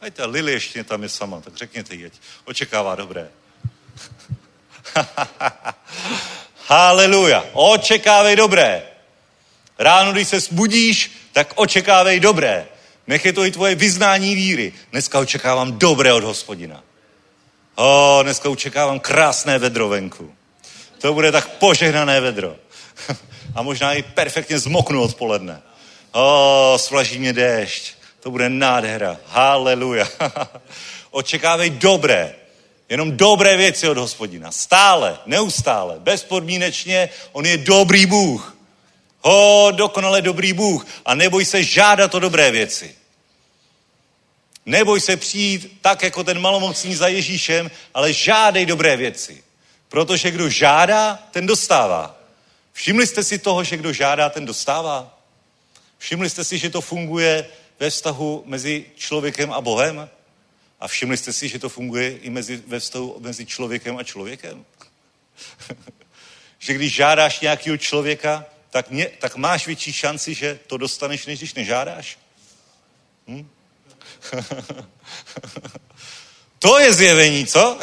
Hejte, Lily ještě tam je sama, tak řekněte jí, očekává dobré. [LAUGHS] Haleluja. Očekávej dobré. Ráno, když se zbudíš, tak očekávej dobré. Nech je to i tvoje vyznání víry. Dneska očekávám dobré od hospodina. O, dneska očekávám krásné vedro venku. To bude tak požehnané vedro. [LAUGHS] A možná i perfektně zmoknu odpoledne. O, svlaží mě déšť. To bude nádhera. Haleluja. [LAUGHS] Očekávej dobré. Jenom dobré věci od hospodina. Stále, neustále, bezpodmínečně. On je dobrý Bůh. Ho, dokonale dobrý Bůh. A neboj se žádat o dobré věci. Neboj se přijít tak, jako ten malomocný za Ježíšem, ale žádej dobré věci. Protože kdo žádá, ten dostává. Všimli jste si toho, že kdo žádá, ten dostává? Všimli jste si, že to funguje ve vztahu mezi člověkem a Bohem? A všimli jste si, že to funguje i mezi, ve vztahu mezi člověkem a člověkem? [LAUGHS] že když žádáš nějakého člověka, tak, mě, tak máš větší šanci, že to dostaneš, než když nežádáš. Hm? [LAUGHS] to je zjevení, co?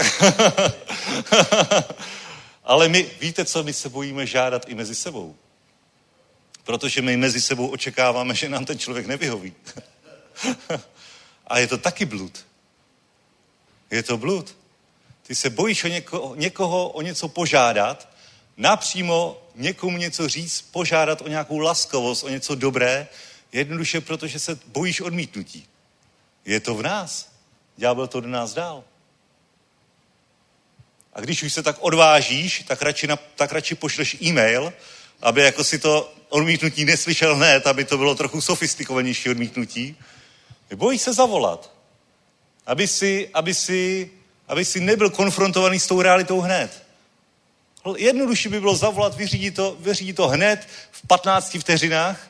[LAUGHS] Ale my, víte co, my se bojíme žádat i mezi sebou. Protože my mezi sebou očekáváme, že nám ten člověk nevyhoví. [LAUGHS] A je to taky blud. Je to blud. Ty se bojíš o někoho, někoho o něco požádat, napřímo někomu něco říct, požádat o nějakou laskavost, o něco dobré, jednoduše protože se bojíš odmítnutí. Je to v nás. Ďábel to do nás dál. A když už se tak odvážíš, tak radši, na, tak radši pošleš e-mail, aby jako si to odmítnutí neslyšel hned, aby to bylo trochu sofistikovanější odmítnutí. Bojí se zavolat. Aby si, aby, si, aby si nebyl konfrontovaný s tou realitou hned. Jednodušší by bylo zavolat, vyřídit to, vyřídit to hned v 15 vteřinách,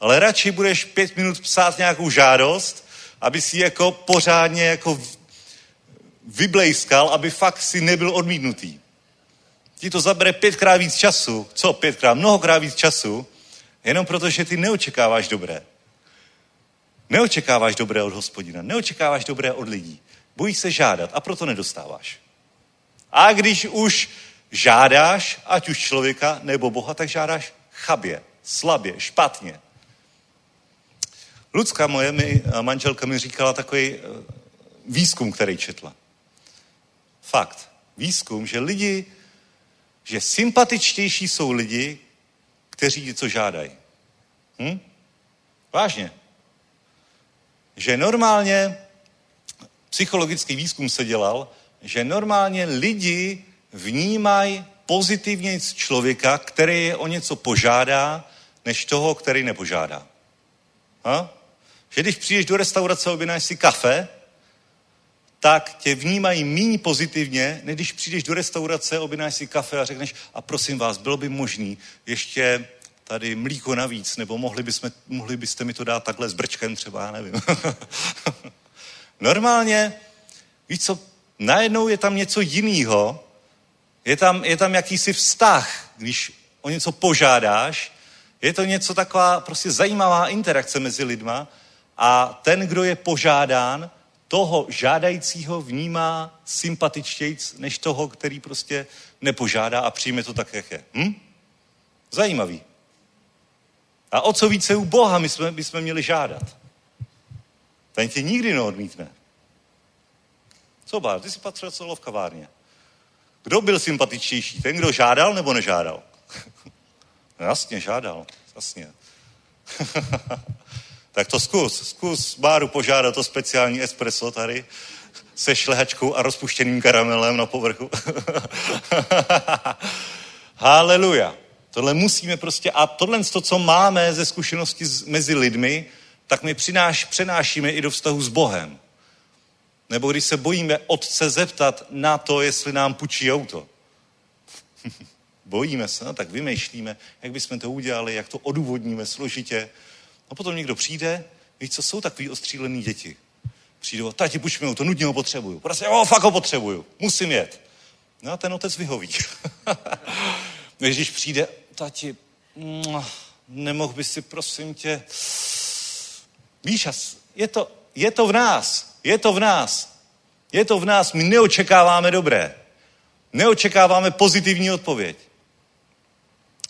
ale radši budeš pět minut psát nějakou žádost, aby si jako pořádně jako vyblejskal, aby fakt si nebyl odmítnutý. Ti to zabere pětkrát víc času, co pětkrát, mnohokrát víc času, jenom proto, že ty neočekáváš dobré. Neočekáváš dobré od hospodina, neočekáváš dobré od lidí. Bojíš se žádat a proto nedostáváš. A když už žádáš, ať už člověka nebo Boha, tak žádáš chabě, slabě, špatně. Lucka moje, mi, manželka mi říkala takový eh, výzkum, který četla. Fakt. Výzkum, že lidi, že sympatičtější jsou lidi, kteří něco žádají. Hm? Vážně. Že normálně, psychologický výzkum se dělal, že normálně lidi vnímají pozitivně člověka, který je o něco požádá, než toho, který nepožádá. Ha? Že když přijdeš do restaurace a objednáš si kafe, tak tě vnímají méně pozitivně, než když přijdeš do restaurace, objednáš si kafe a řekneš, a prosím vás, bylo by možný ještě tady mlíko navíc, nebo mohli, bychom, mohli byste mi to dát takhle s brčkem třeba, já nevím. [LAUGHS] Normálně, víš co, najednou je tam něco jiného, je tam, je tam jakýsi vztah, když o něco požádáš, je to něco taková prostě zajímavá interakce mezi lidma a ten, kdo je požádán, toho žádajícího vnímá sympatičtějc, než toho, který prostě nepožádá a přijme to tak, jak je. Hm? Zajímavý. A o co více u Boha my jsme, bychom měli žádat? Ten tě nikdy neodmítne. Co bár, ty jsi patřil celo v kavárně. Kdo byl sympatičtější? Ten, kdo žádal nebo nežádal? [LAUGHS] no jasně, žádal. Jasně. [LAUGHS] tak to zkus. Zkus Báru požádat o speciální espresso tady se šlehačkou a rozpuštěným karamelem na povrchu. [LAUGHS] Haleluja. Tohle musíme prostě, a tohle, to, co máme ze zkušenosti mezi lidmi, tak my přináš, přenášíme i do vztahu s Bohem. Nebo když se bojíme otce zeptat na to, jestli nám půjčí auto. [LAUGHS] Bojíme se, no, tak vymýšlíme, jak bychom to udělali, jak to odůvodníme složitě. A potom někdo přijde, víš, co jsou takový ostřílený děti. Přijdou, tati, půjč mi to, nutně ho potřebuju. Prostě, jo, fakt ho potřebuju, musím jet. No a ten otec vyhoví. [LAUGHS] Když přijde, tati, nemohl by si, prosím tě, víš, je to, je to v nás, je to v nás, je to v nás, my neočekáváme dobré. Neočekáváme pozitivní odpověď.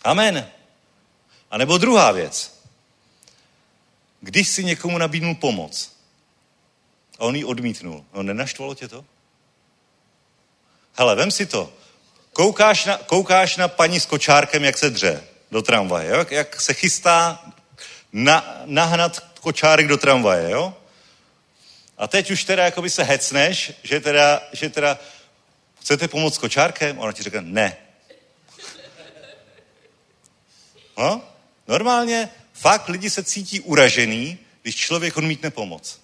Amen. A nebo druhá věc. Když si někomu nabídnul pomoc a on ji odmítnul, no nenaštvalo tě to? Hele, vem si to. Koukáš na, koukáš na paní s kočárkem, jak se dře do tramvaje, jo? jak se chystá na, nahnat kočárek do tramvaje, jo? A teď už teda jakoby se hecneš, že teda, že teda chcete pomoct kočárkem? Ona ti řekne ne. No? Normálně fakt lidi se cítí uražený, když člověk odmítne pomoc.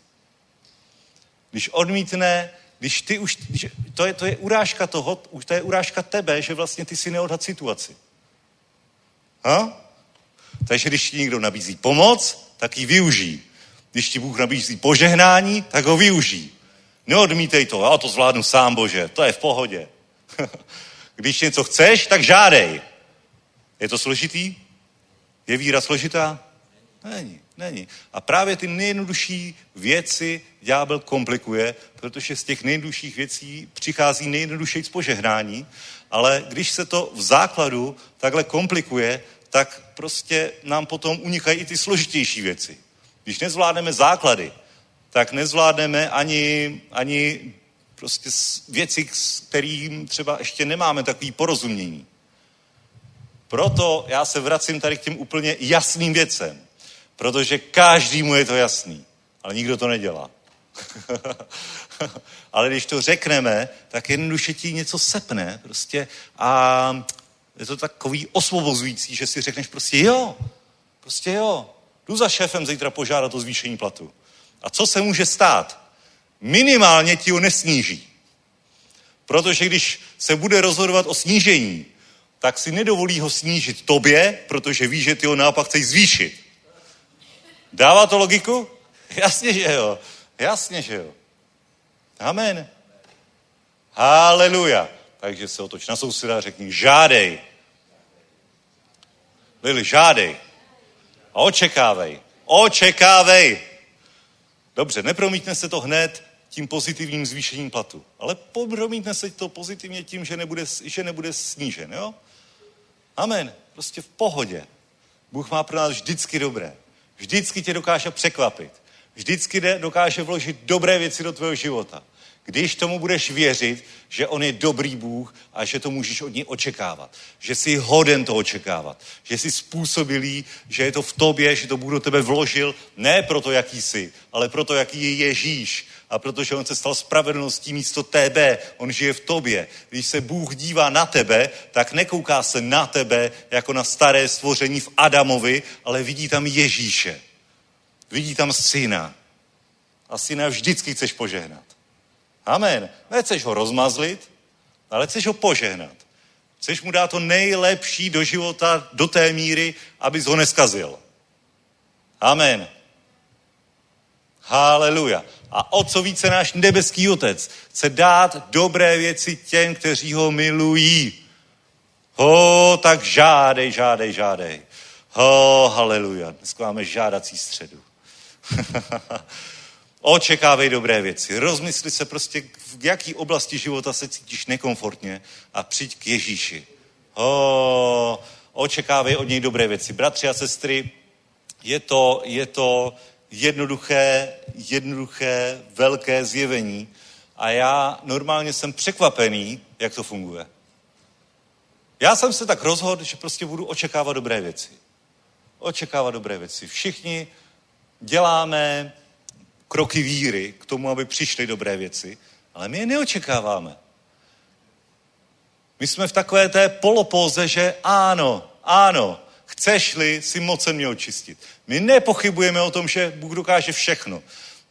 Když odmítne, když ty už, když, to, je, to je urážka toho, už to je urážka tebe, že vlastně ty si neodhad situaci. Ha? Takže když ti někdo nabízí pomoc, tak ji využij. Když ti Bůh nabízí požehnání, tak ho využij. Neodmítej to, já to zvládnu sám, Bože, to je v pohodě. [LAUGHS] Když něco chceš, tak žádej. Je to složitý? Je víra složitá? Není, není. A právě ty nejjednodušší věci ďábel komplikuje, protože z těch nejjednodušších věcí přichází nejjednodušší požehnání, ale když se to v základu takhle komplikuje, tak prostě nám potom unikají i ty složitější věci. Když nezvládneme základy, tak nezvládneme ani, ani prostě věci, s kterým třeba ještě nemáme takový porozumění. Proto já se vracím tady k těm úplně jasným věcem. Protože každému je to jasný. Ale nikdo to nedělá. [LAUGHS] ale když to řekneme, tak jednoduše ti něco sepne prostě a je to takový osvobozující, že si řekneš prostě jo, prostě jo, jdu za šéfem zítra požádat o zvýšení platu. A co se může stát? Minimálně ti ho nesníží. Protože když se bude rozhodovat o snížení, tak si nedovolí ho snížit tobě, protože ví, že ty ho naopak chceš zvýšit. Dává to logiku? [LAUGHS] Jasně, že jo. Jasně, že jo. Amen. Haleluja. Takže se otoč na souseda a řekni, žádej. Lili, žádej. Očekávej. Očekávej. Dobře, nepromítne se to hned tím pozitivním zvýšením platu, ale promítne se to pozitivně tím, že nebude, že nebude snížen, jo? Amen. Prostě v pohodě. Bůh má pro nás vždycky dobré. Vždycky tě dokáže překvapit. Vždycky dokáže vložit dobré věci do tvého života. Když tomu budeš věřit, že on je dobrý Bůh a že to můžeš od něj očekávat. Že jsi hoden to očekávat. Že jsi způsobilý, že je to v tobě, že to Bůh do tebe vložil, ne proto, jaký jsi, ale proto, jaký je Ježíš. A protože on se stal spravedlností místo tebe, on žije v tobě. Když se Bůh dívá na tebe, tak nekouká se na tebe jako na staré stvoření v Adamovi, ale vidí tam Ježíše. Vidí tam syna. A syna vždycky chceš požehnat. Amen. Nechceš ho rozmazlit, ale chceš ho požehnat. Chceš mu dát to nejlepší do života do té míry, abys ho neskazil. Amen. Haleluja. A o co více náš nebeský otec chce dát dobré věci těm, kteří ho milují. Ho, tak žádej, žádej, žádej. Ho, haleluja. Dneska máme žádací středu. [LAUGHS] Očekávej dobré věci. Rozmysli se prostě, v jaký oblasti života se cítíš nekomfortně a přijď k Ježíši. O, očekávej od něj dobré věci. Bratři a sestry, je to, je to jednoduché, jednoduché, velké zjevení a já normálně jsem překvapený, jak to funguje. Já jsem se tak rozhodl, že prostě budu očekávat dobré věci. Očekávat dobré věci. Všichni děláme kroky víry k tomu, aby přišly dobré věci, ale my je neočekáváme. My jsme v takové té polopóze, že ano, ano, chceš-li si mocen mě očistit. My nepochybujeme o tom, že Bůh dokáže všechno.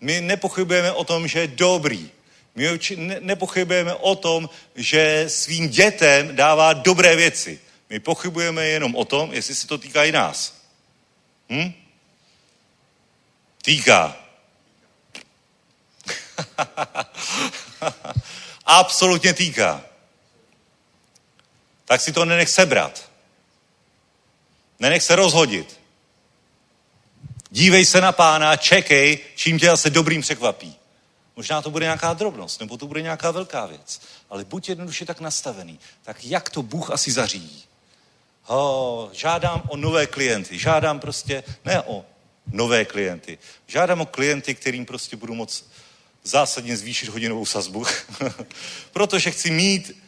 My nepochybujeme o tom, že je dobrý. My nepochybujeme o tom, že svým dětem dává dobré věci. My pochybujeme jenom o tom, jestli se to týká i nás. Hm? Týká. [LAUGHS] Absolutně týká. Tak si to nenech sebrat. Nenech se rozhodit. Dívej se na pána čekej, čím tě zase dobrým překvapí. Možná to bude nějaká drobnost, nebo to bude nějaká velká věc. Ale buď jednoduše tak nastavený, tak jak to Bůh asi zařídí? Oh, žádám o nové klienty, žádám prostě, ne o nové klienty, žádám o klienty, kterým prostě budu moc zásadně zvýšit hodinovou sazbu, [LAUGHS] protože chci mít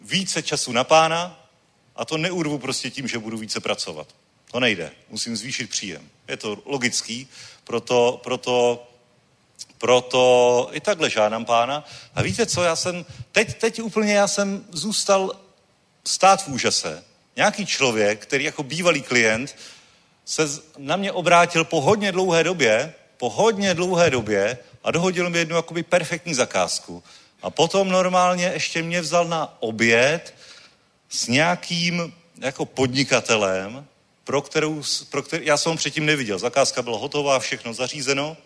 více času na pána a to neurvu prostě tím, že budu více pracovat. To nejde. Musím zvýšit příjem. Je to logický, proto, proto, proto i takhle žádám pána. A víte co, já jsem, teď, teď úplně já jsem zůstal stát v úžase. Nějaký člověk, který jako bývalý klient, se na mě obrátil po hodně dlouhé době, po hodně dlouhé době a dohodil mi jednu jakoby perfektní zakázku. A potom normálně ještě mě vzal na oběd s nějakým jako podnikatelem, pro kterou, pro který, já jsem ho předtím neviděl. Zakázka byla hotová, všechno zařízeno,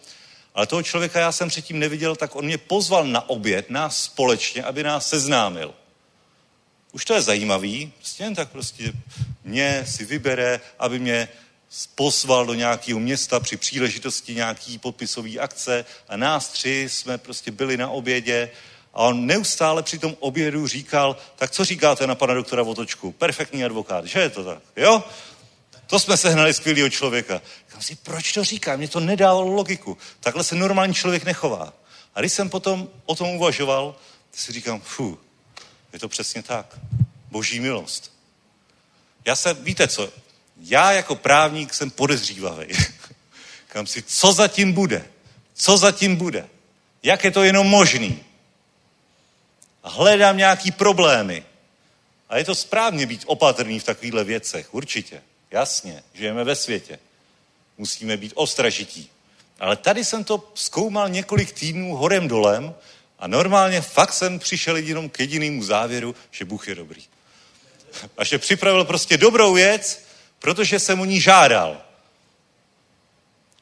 ale toho člověka já jsem předtím neviděl, tak on mě pozval na oběd, nás společně, aby nás seznámil. Už to je zajímavý, prostě jen tak prostě mě si vybere, aby mě pozval do nějakého města při příležitosti nějaký podpisové akce a nás tři jsme prostě byli na obědě a on neustále při tom obědu říkal, tak co říkáte na pana doktora Votočku? Perfektní advokát, že je to tak? Jo? To jsme sehnali skvělého člověka. Říkám si, proč to říká? Mně to nedávalo logiku. Takhle se normální člověk nechová. A když jsem potom o tom uvažoval, si říkám, fu, je to přesně tak. Boží milost. Já se, víte co, já jako právník jsem podezřívavý. [LAUGHS] Kam si, co zatím bude? Co zatím bude? Jak je to jenom možný? A hledám nějaký problémy. A je to správně být opatrný v takovýchhle věcech, určitě. Jasně, žijeme ve světě. Musíme být ostražití. Ale tady jsem to zkoumal několik týdnů horem dolem a normálně fakt jsem přišel jenom k jedinému závěru, že Bůh je dobrý. [LAUGHS] A že připravil prostě dobrou věc, protože jsem o ní žádal.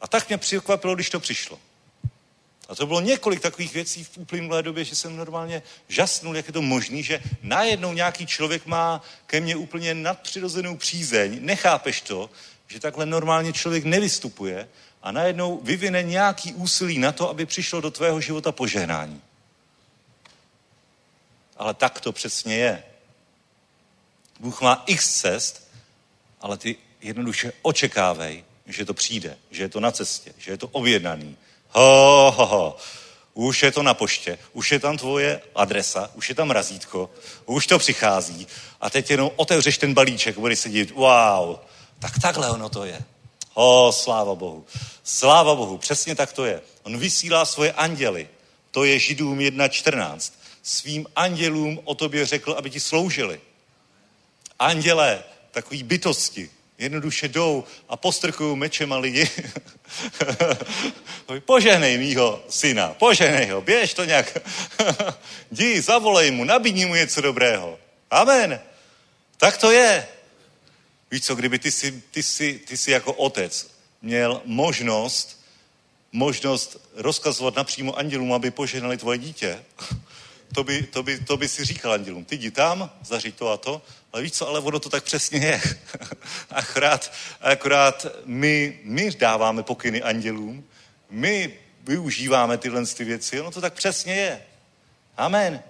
A tak mě překvapilo, když to přišlo. A to bylo několik takových věcí v uplynulé době, že jsem normálně žasnul, jak je to možné, že najednou nějaký člověk má ke mně úplně nadpřirozenou přízeň, nechápeš to, že takhle normálně člověk nevystupuje a najednou vyvine nějaký úsilí na to, aby přišlo do tvého života požehnání. Ale tak to přesně je. Bůh má x cest, ale ty jednoduše očekávej, že to přijde, že je to na cestě, že je to objednaný, Ho, ho, ho. Už je to na poště, už je tam tvoje adresa, už je tam razítko, už to přichází a teď jenom otevřeš ten balíček, budeš se dít, wow, tak takhle ono to je. O, sláva Bohu. Sláva Bohu, přesně tak to je. On vysílá svoje anděly. To je Židům 1.14. Svým andělům o tobě řekl, aby ti sloužili. Andělé, takový bytosti, jednoduše jdou a postrkují mečema lidi. [LAUGHS] Poženej mýho syna, poženej ho, běž to nějak. [LAUGHS] Jdi, zavolej mu, nabídni mu něco dobrého. Amen. Tak to je. Víš co, kdyby ty si, ty si, ty si jako otec měl možnost, možnost rozkazovat napřímo andělům, aby poženali tvoje dítě, [LAUGHS] to by, to by, to by si říkal andělům, ty jdi tam, zařiď to a to, ale víš co, ale ono to tak přesně je. [LAUGHS] akorát, akorát my, my dáváme pokyny andělům, my využíváme tyhle ty věci, ono to tak přesně je. Amen.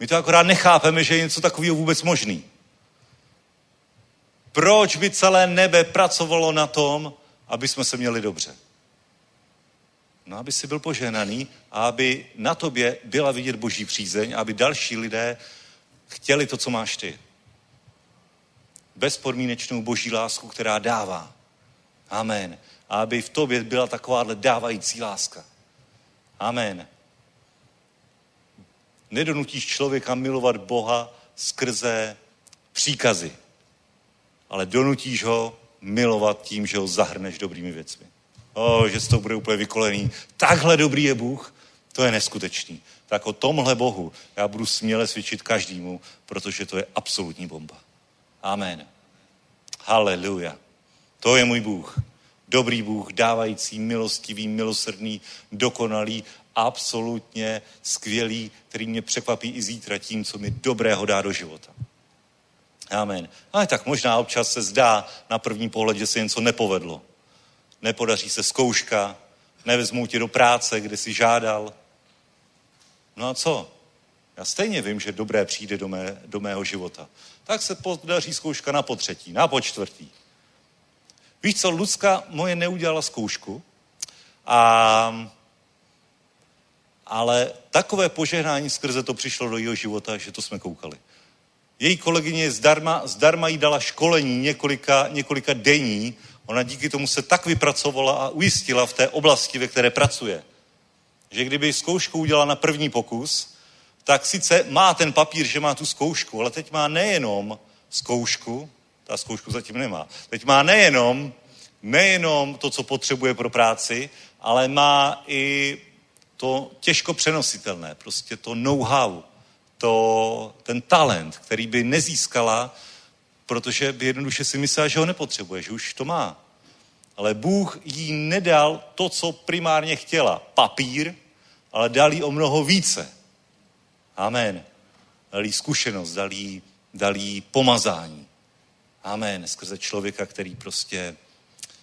My to akorát nechápeme, že je něco takového vůbec možný. Proč by celé nebe pracovalo na tom, aby jsme se měli dobře? No, aby si byl poženaný a aby na tobě byla vidět boží přízeň, aby další lidé chtěli to, co máš ty. Bezpodmínečnou boží lásku, která dává. Amen. A aby v tobě byla takováhle dávající láska. Amen. Nedonutíš člověka milovat Boha skrze příkazy, ale donutíš ho milovat tím, že ho zahrneš dobrými věcmi. O, že z toho bude úplně vykolený. Takhle dobrý je Bůh, to je neskutečný. Tak o tomhle Bohu já budu směle svědčit každému, protože to je absolutní bomba. Amen. Haleluja. To je můj Bůh. Dobrý Bůh, dávající, milostivý, milosrdný, dokonalý, absolutně skvělý, který mě překvapí i zítra tím, co mi dobrého dá do života. Amen. Ale tak možná občas se zdá na první pohled, že se něco nepovedlo. Nepodaří se zkouška, Nevezmou tě do práce, kde jsi žádal. No a co? Já stejně vím, že dobré přijde do, mé, do mého života. Tak se podaří zkouška na potřetí, na počtvrtý. Víš co, Lucka moje neudělala zkoušku, a, ale takové požehnání skrze to přišlo do jeho života, že to jsme koukali. Její kolegyně zdarma, zdarma jí dala školení několika, několika denní. Ona díky tomu se tak vypracovala a ujistila v té oblasti, ve které pracuje, že kdyby zkoušku udělala na první pokus, tak sice má ten papír, že má tu zkoušku, ale teď má nejenom zkoušku, ta zkoušku zatím nemá, teď má nejenom, nejenom to, co potřebuje pro práci, ale má i to těžko přenositelné, prostě to know-how, to, ten talent, který by nezískala, protože by jednoduše si myslela, že ho nepotřebuje, že už to má. Ale Bůh jí nedal to, co primárně chtěla. Papír, ale dal jí o mnoho více. Amen. Dal jí zkušenost, dal jí, dal jí pomazání. Amen. Skrze člověka, který prostě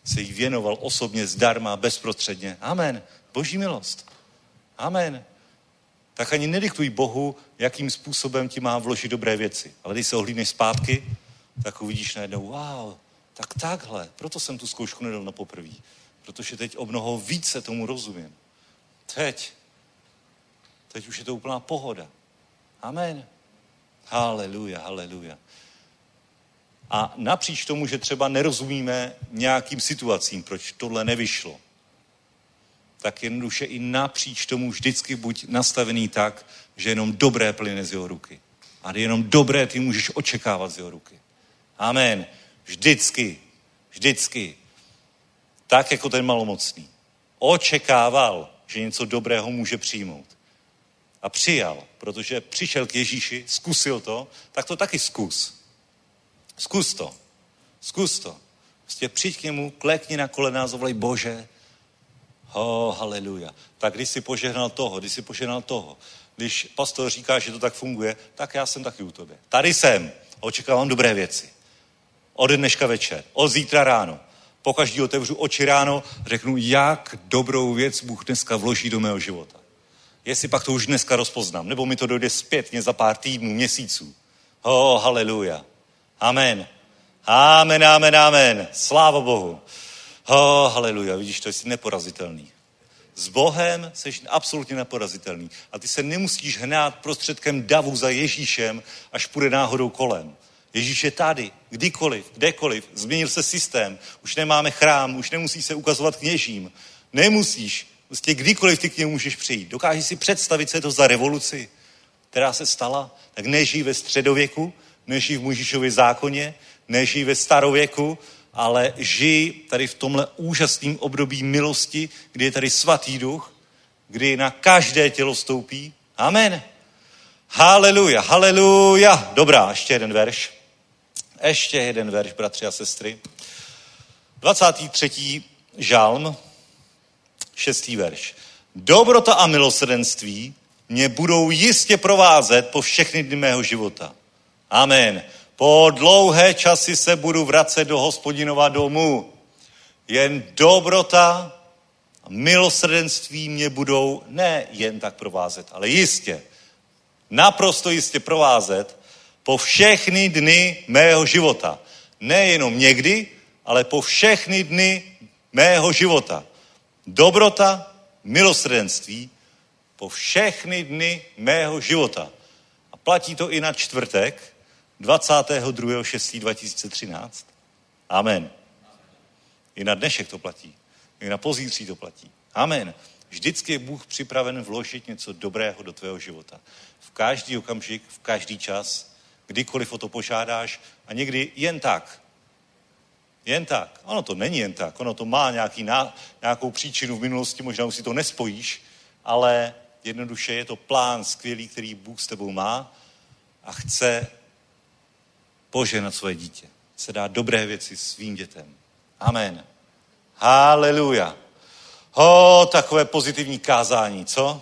se jí věnoval osobně, zdarma, bezprostředně. Amen. Boží milost. Amen. Tak ani nediktuj Bohu, jakým způsobem ti má vložit dobré věci. Ale když se ohlídneš zpátky, tak uvidíš najednou, wow, tak takhle. Proto jsem tu zkoušku nedal na poprvé. Protože teď o mnoho více tomu rozumím. Teď. Teď už je to úplná pohoda. Amen. Haleluja, haleluja. A napříč tomu, že třeba nerozumíme nějakým situacím, proč tohle nevyšlo, tak jednoduše i napříč tomu vždycky buď nastavený tak, že jenom dobré plyne z jeho ruky. A jenom dobré ty můžeš očekávat z jeho ruky. Amen. Vždycky, vždycky. Tak jako ten malomocný. Očekával, že něco dobrého může přijmout. A přijal, protože přišel k Ježíši, zkusil to, tak to taky zkus. Zkus to. Zkus to. Prostě přijď k němu, klekni na kolena a zavolej Bože. Oh, haleluja. Tak když si požehnal toho, když si požehnal toho, když pastor říká, že to tak funguje, tak já jsem taky u tobě. Tady jsem. Očekávám dobré věci. Od dneška večer, od zítra ráno. Po každý otevřu oči ráno, řeknu, jak dobrou věc Bůh dneska vloží do mého života. Jestli pak to už dneska rozpoznám, nebo mi to dojde zpětně za pár týdnů, měsíců. Oh, haleluja. Amen. Amen, amen, amen. Sláva Bohu. Oh, haleluja, vidíš, to jsi neporazitelný. S Bohem jsi absolutně neporazitelný. A ty se nemusíš hnát prostředkem davu za Ježíšem, až půjde náhodou kolem. Ježíš je tady, kdykoliv, kdekoliv. Změnil se systém. Už nemáme chrám, už nemusí se ukazovat kněžím. Nemusíš. Prostě kdykoliv ty k němu můžeš přijít. Dokážeš si představit, co je to za revoluci, která se stala? Tak nežijí ve středověku, nežijí v Mužišově zákoně, nežijí ve starověku, ale žij tady v tomhle úžasném období milosti, kdy je tady svatý duch, kdy na každé tělo stoupí. Amen. Haleluja, haleluja. Dobrá, ještě jeden verš. Ještě jeden verš, bratři a sestry. 23. žalm, šestý verš. Dobrota a milosrdenství mě budou jistě provázet po všechny dny mého života. Amen. Po dlouhé časy se budu vracet do hospodinova domu. Jen dobrota a milosrdenství mě budou ne jen tak provázet, ale jistě, naprosto jistě provázet po všechny dny mého života. Nejenom někdy, ale po všechny dny mého života. Dobrota, milosrdenství po všechny dny mého života. A platí to i na čtvrtek, 22.6.2013. Amen. I na dnešek to platí. I na pozítří to platí. Amen. Vždycky je Bůh připraven vložit něco dobrého do tvého života. V každý okamžik, v každý čas, kdykoliv o to požádáš a někdy jen tak. Jen tak. Ono to není jen tak. Ono to má nějaký, nějakou příčinu v minulosti, možná už si to nespojíš, ale jednoduše je to plán skvělý, který Bůh s tebou má a chce poženat svoje dítě. Se dá dobré věci svým dětem. Amen. Haleluja. Ho, takové pozitivní kázání, co?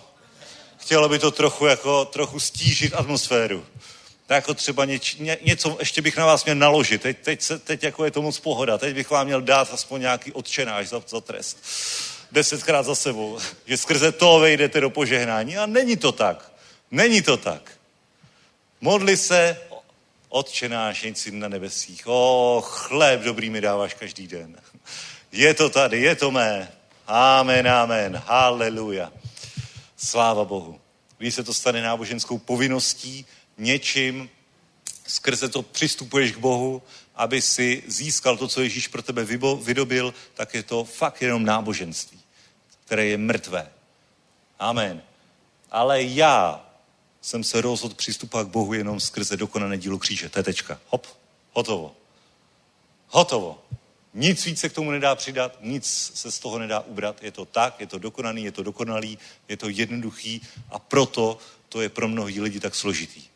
Chtělo by to trochu, jako, trochu stížit atmosféru. Tak jako třeba něč, ně, něco ještě bych na vás měl naložit. Teď, teď, se, teď jako je to moc pohoda. Teď bych vám měl dát aspoň nějaký odčenáš za, za trest. desetkrát za sebou, že skrze to vejdete do požehnání. A není to tak. Není to tak. Modli se, Otče náš, na nebesích. O, chléb dobrý mi dáváš každý den. Je to tady, je to mé. Amen, amen. Haleluja. Sláva Bohu. Když se to stane náboženskou povinností, něčím, skrze to přistupuješ k Bohu, aby si získal to, co Ježíš pro tebe vydobil, tak je to fakt jenom náboženství, které je mrtvé. Amen. Ale já jsem se rozhodl přistupovat k Bohu jenom skrze dokonané dílo kříže. To je tečka. Hop, hotovo. Hotovo. Nic víc se k tomu nedá přidat, nic se z toho nedá ubrat. Je to tak, je to dokonaný, je to dokonalý, je to jednoduchý a proto to je pro mnohý lidi tak složitý.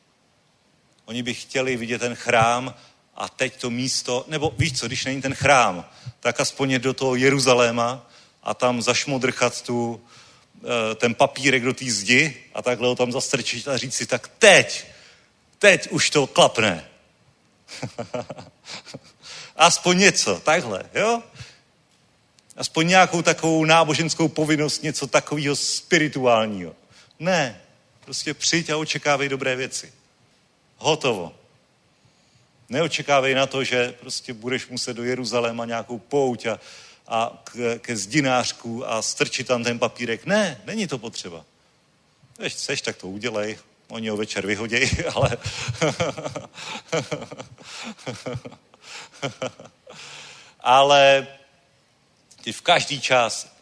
Oni by chtěli vidět ten chrám a teď to místo, nebo víš co, když není ten chrám, tak aspoň do toho Jeruzaléma a tam zašmodrchat tu, eh, ten papírek do té zdi a takhle ho tam zastrčit a říct si, tak teď, teď už to klapne. [LAUGHS] Aspoň něco, takhle, jo? Aspoň nějakou takovou náboženskou povinnost, něco takového spirituálního. Ne, prostě přijď a očekávej dobré věci. Hotovo. Neočekávej na to, že prostě budeš muset do Jeruzaléma nějakou pouť a, a k, ke zdinářku a strčit tam ten papírek. Ne, není to potřeba. Když chceš, tak to udělej. Oni ho večer vyhodějí, [LAUGHS] ale... [LAUGHS] ale ty v každý čas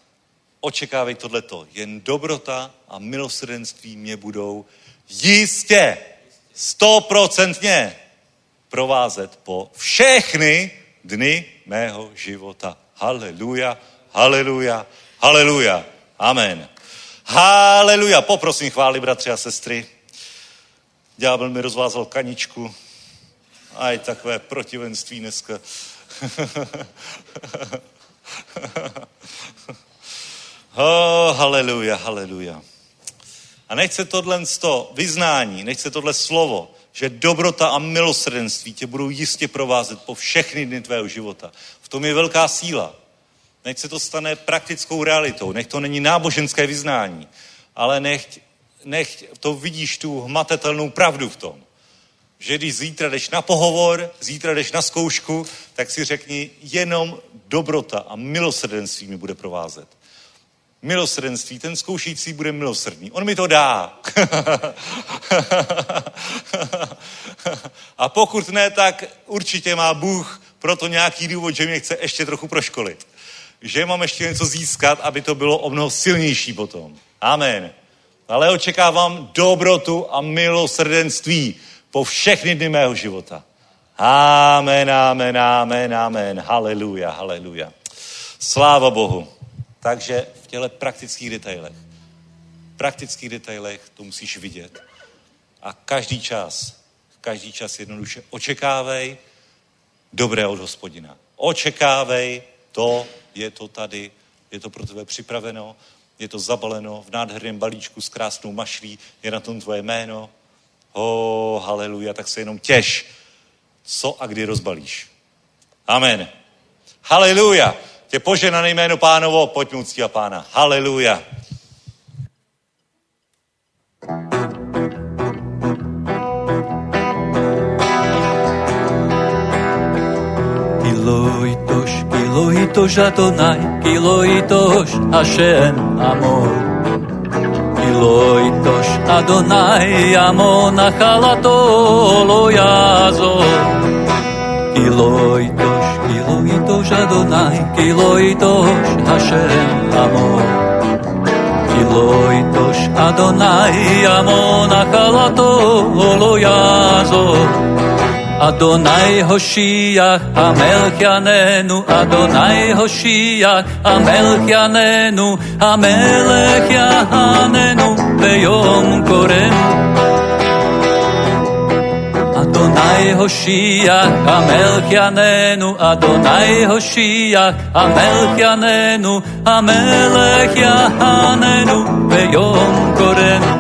očekávej tohleto. Jen dobrota a milosrdenství mě budou jistě, stoprocentně provázet po všechny dny mého života. Haleluja, haleluja, haleluja. Amen. Haleluja. Poprosím chváli, bratři a sestry. Ďábel mi rozvázal kaničku. Aj takové protivenství dneska. [LAUGHS] oh, haleluja, haleluja. A nechce tohle to vyznání, nechce tohle slovo, že dobrota a milosrdenství tě budou jistě provázet po všechny dny tvého života. V tom je velká síla. Nech se to stane praktickou realitou, nech to není náboženské vyznání, ale nech, nech to vidíš tu hmatatelnou pravdu v tom. Že když zítra jdeš na pohovor, zítra jdeš na zkoušku, tak si řekni, jenom dobrota a milosrdenství mi bude provázet milosrdenství, ten zkoušející bude milosrdný. On mi to dá. [LAUGHS] a pokud ne, tak určitě má Bůh proto nějaký důvod, že mě chce ještě trochu proškolit. Že mám ještě něco získat, aby to bylo o mnoho silnější potom. Amen. Ale očekávám dobrotu a milosrdenství po všechny dny mého života. Amen, amen, amen, amen. Haleluja, haleluja. Sláva Bohu. Takže v těle praktických detailech, v praktických detailech to musíš vidět. A každý čas, každý čas jednoduše očekávej dobré od hospodina. Očekávej, to je to tady, je to pro tebe připraveno, je to zabaleno v nádherném balíčku s krásnou mašlí, je na tom tvoje jméno. Ho, oh, haleluja, tak se jenom těš, co a kdy rozbalíš. Amen. Haleluja tě poženané jméno pánovo, pojď mu a pána. Haleluja. Kiloitosh, Kiloitosh Adonai, Kiloitosh Hashem Amor. Kiloitosh Adonai, Amon Achalato Lo Yazor. Kiloitosh Kiloitosh Adonai, Kiloitosh Hashem Amon. Kiloitosh Adonai, Amon Achalato Lo Yazor. Adonai Hoshiach, Amelch Yanenu, Adonai Hoshiach, Amelch Yanenu, Amelech Yanenu, Beyom Korem. Adonai Hoshiach, Amelch Yanenu, Adonai Hoshiach, Amelch Yanenu, Amelech Yanenu, Beyom Korenu.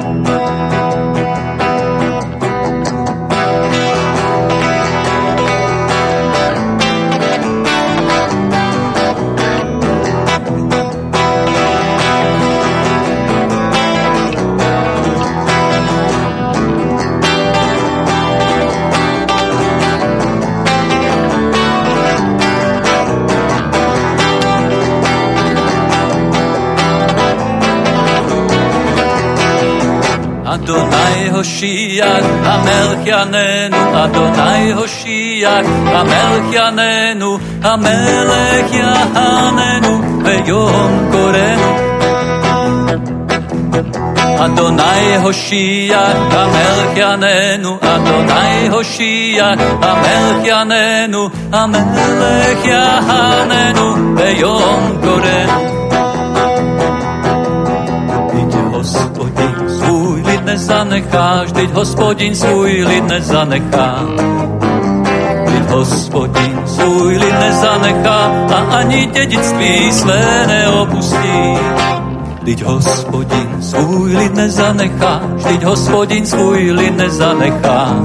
Adonai Hoshiach, Amelchianenu, Adonai Hoshiach, Amelchianenu, Amelech Yahanenu, Beyom Korenu. Adonai Hoshiach, Amelchianenu, Adonai Hoshiach, Amelchianenu, Amelech Yahanenu, Beyom Korenu. Nezanechá, vždyť hospodin svůj lid nezanechá. Vždyť hospodin svůj lid nezanechá a ani dědictví své neopustí. Vždyť hospodin svůj lid nezanechá, vždyť hospodin svůj lid nezanechá.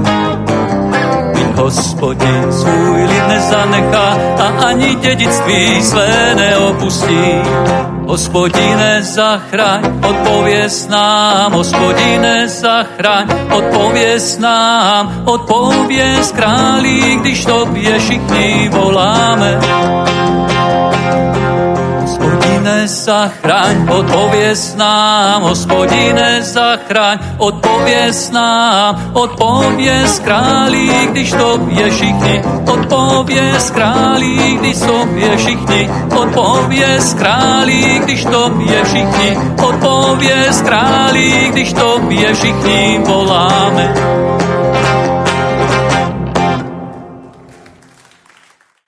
Vždyť hospodin svůj lid nezanechá a ani dědictví své neopustí. Hospodine, zachraň, odpověz nám, hospodine, zachraň, odpověz nám, odpověz králi, když tobě všichni voláme hospodine, zachraň, odpověz nám, hospodine, zachraň, odpověz nám, odpověz králi, když tobě všichni, odpověz králi, když tobě všichni, odpověz králi, když tobě všichni, odpověz králi, když tobě všichni. Voláme.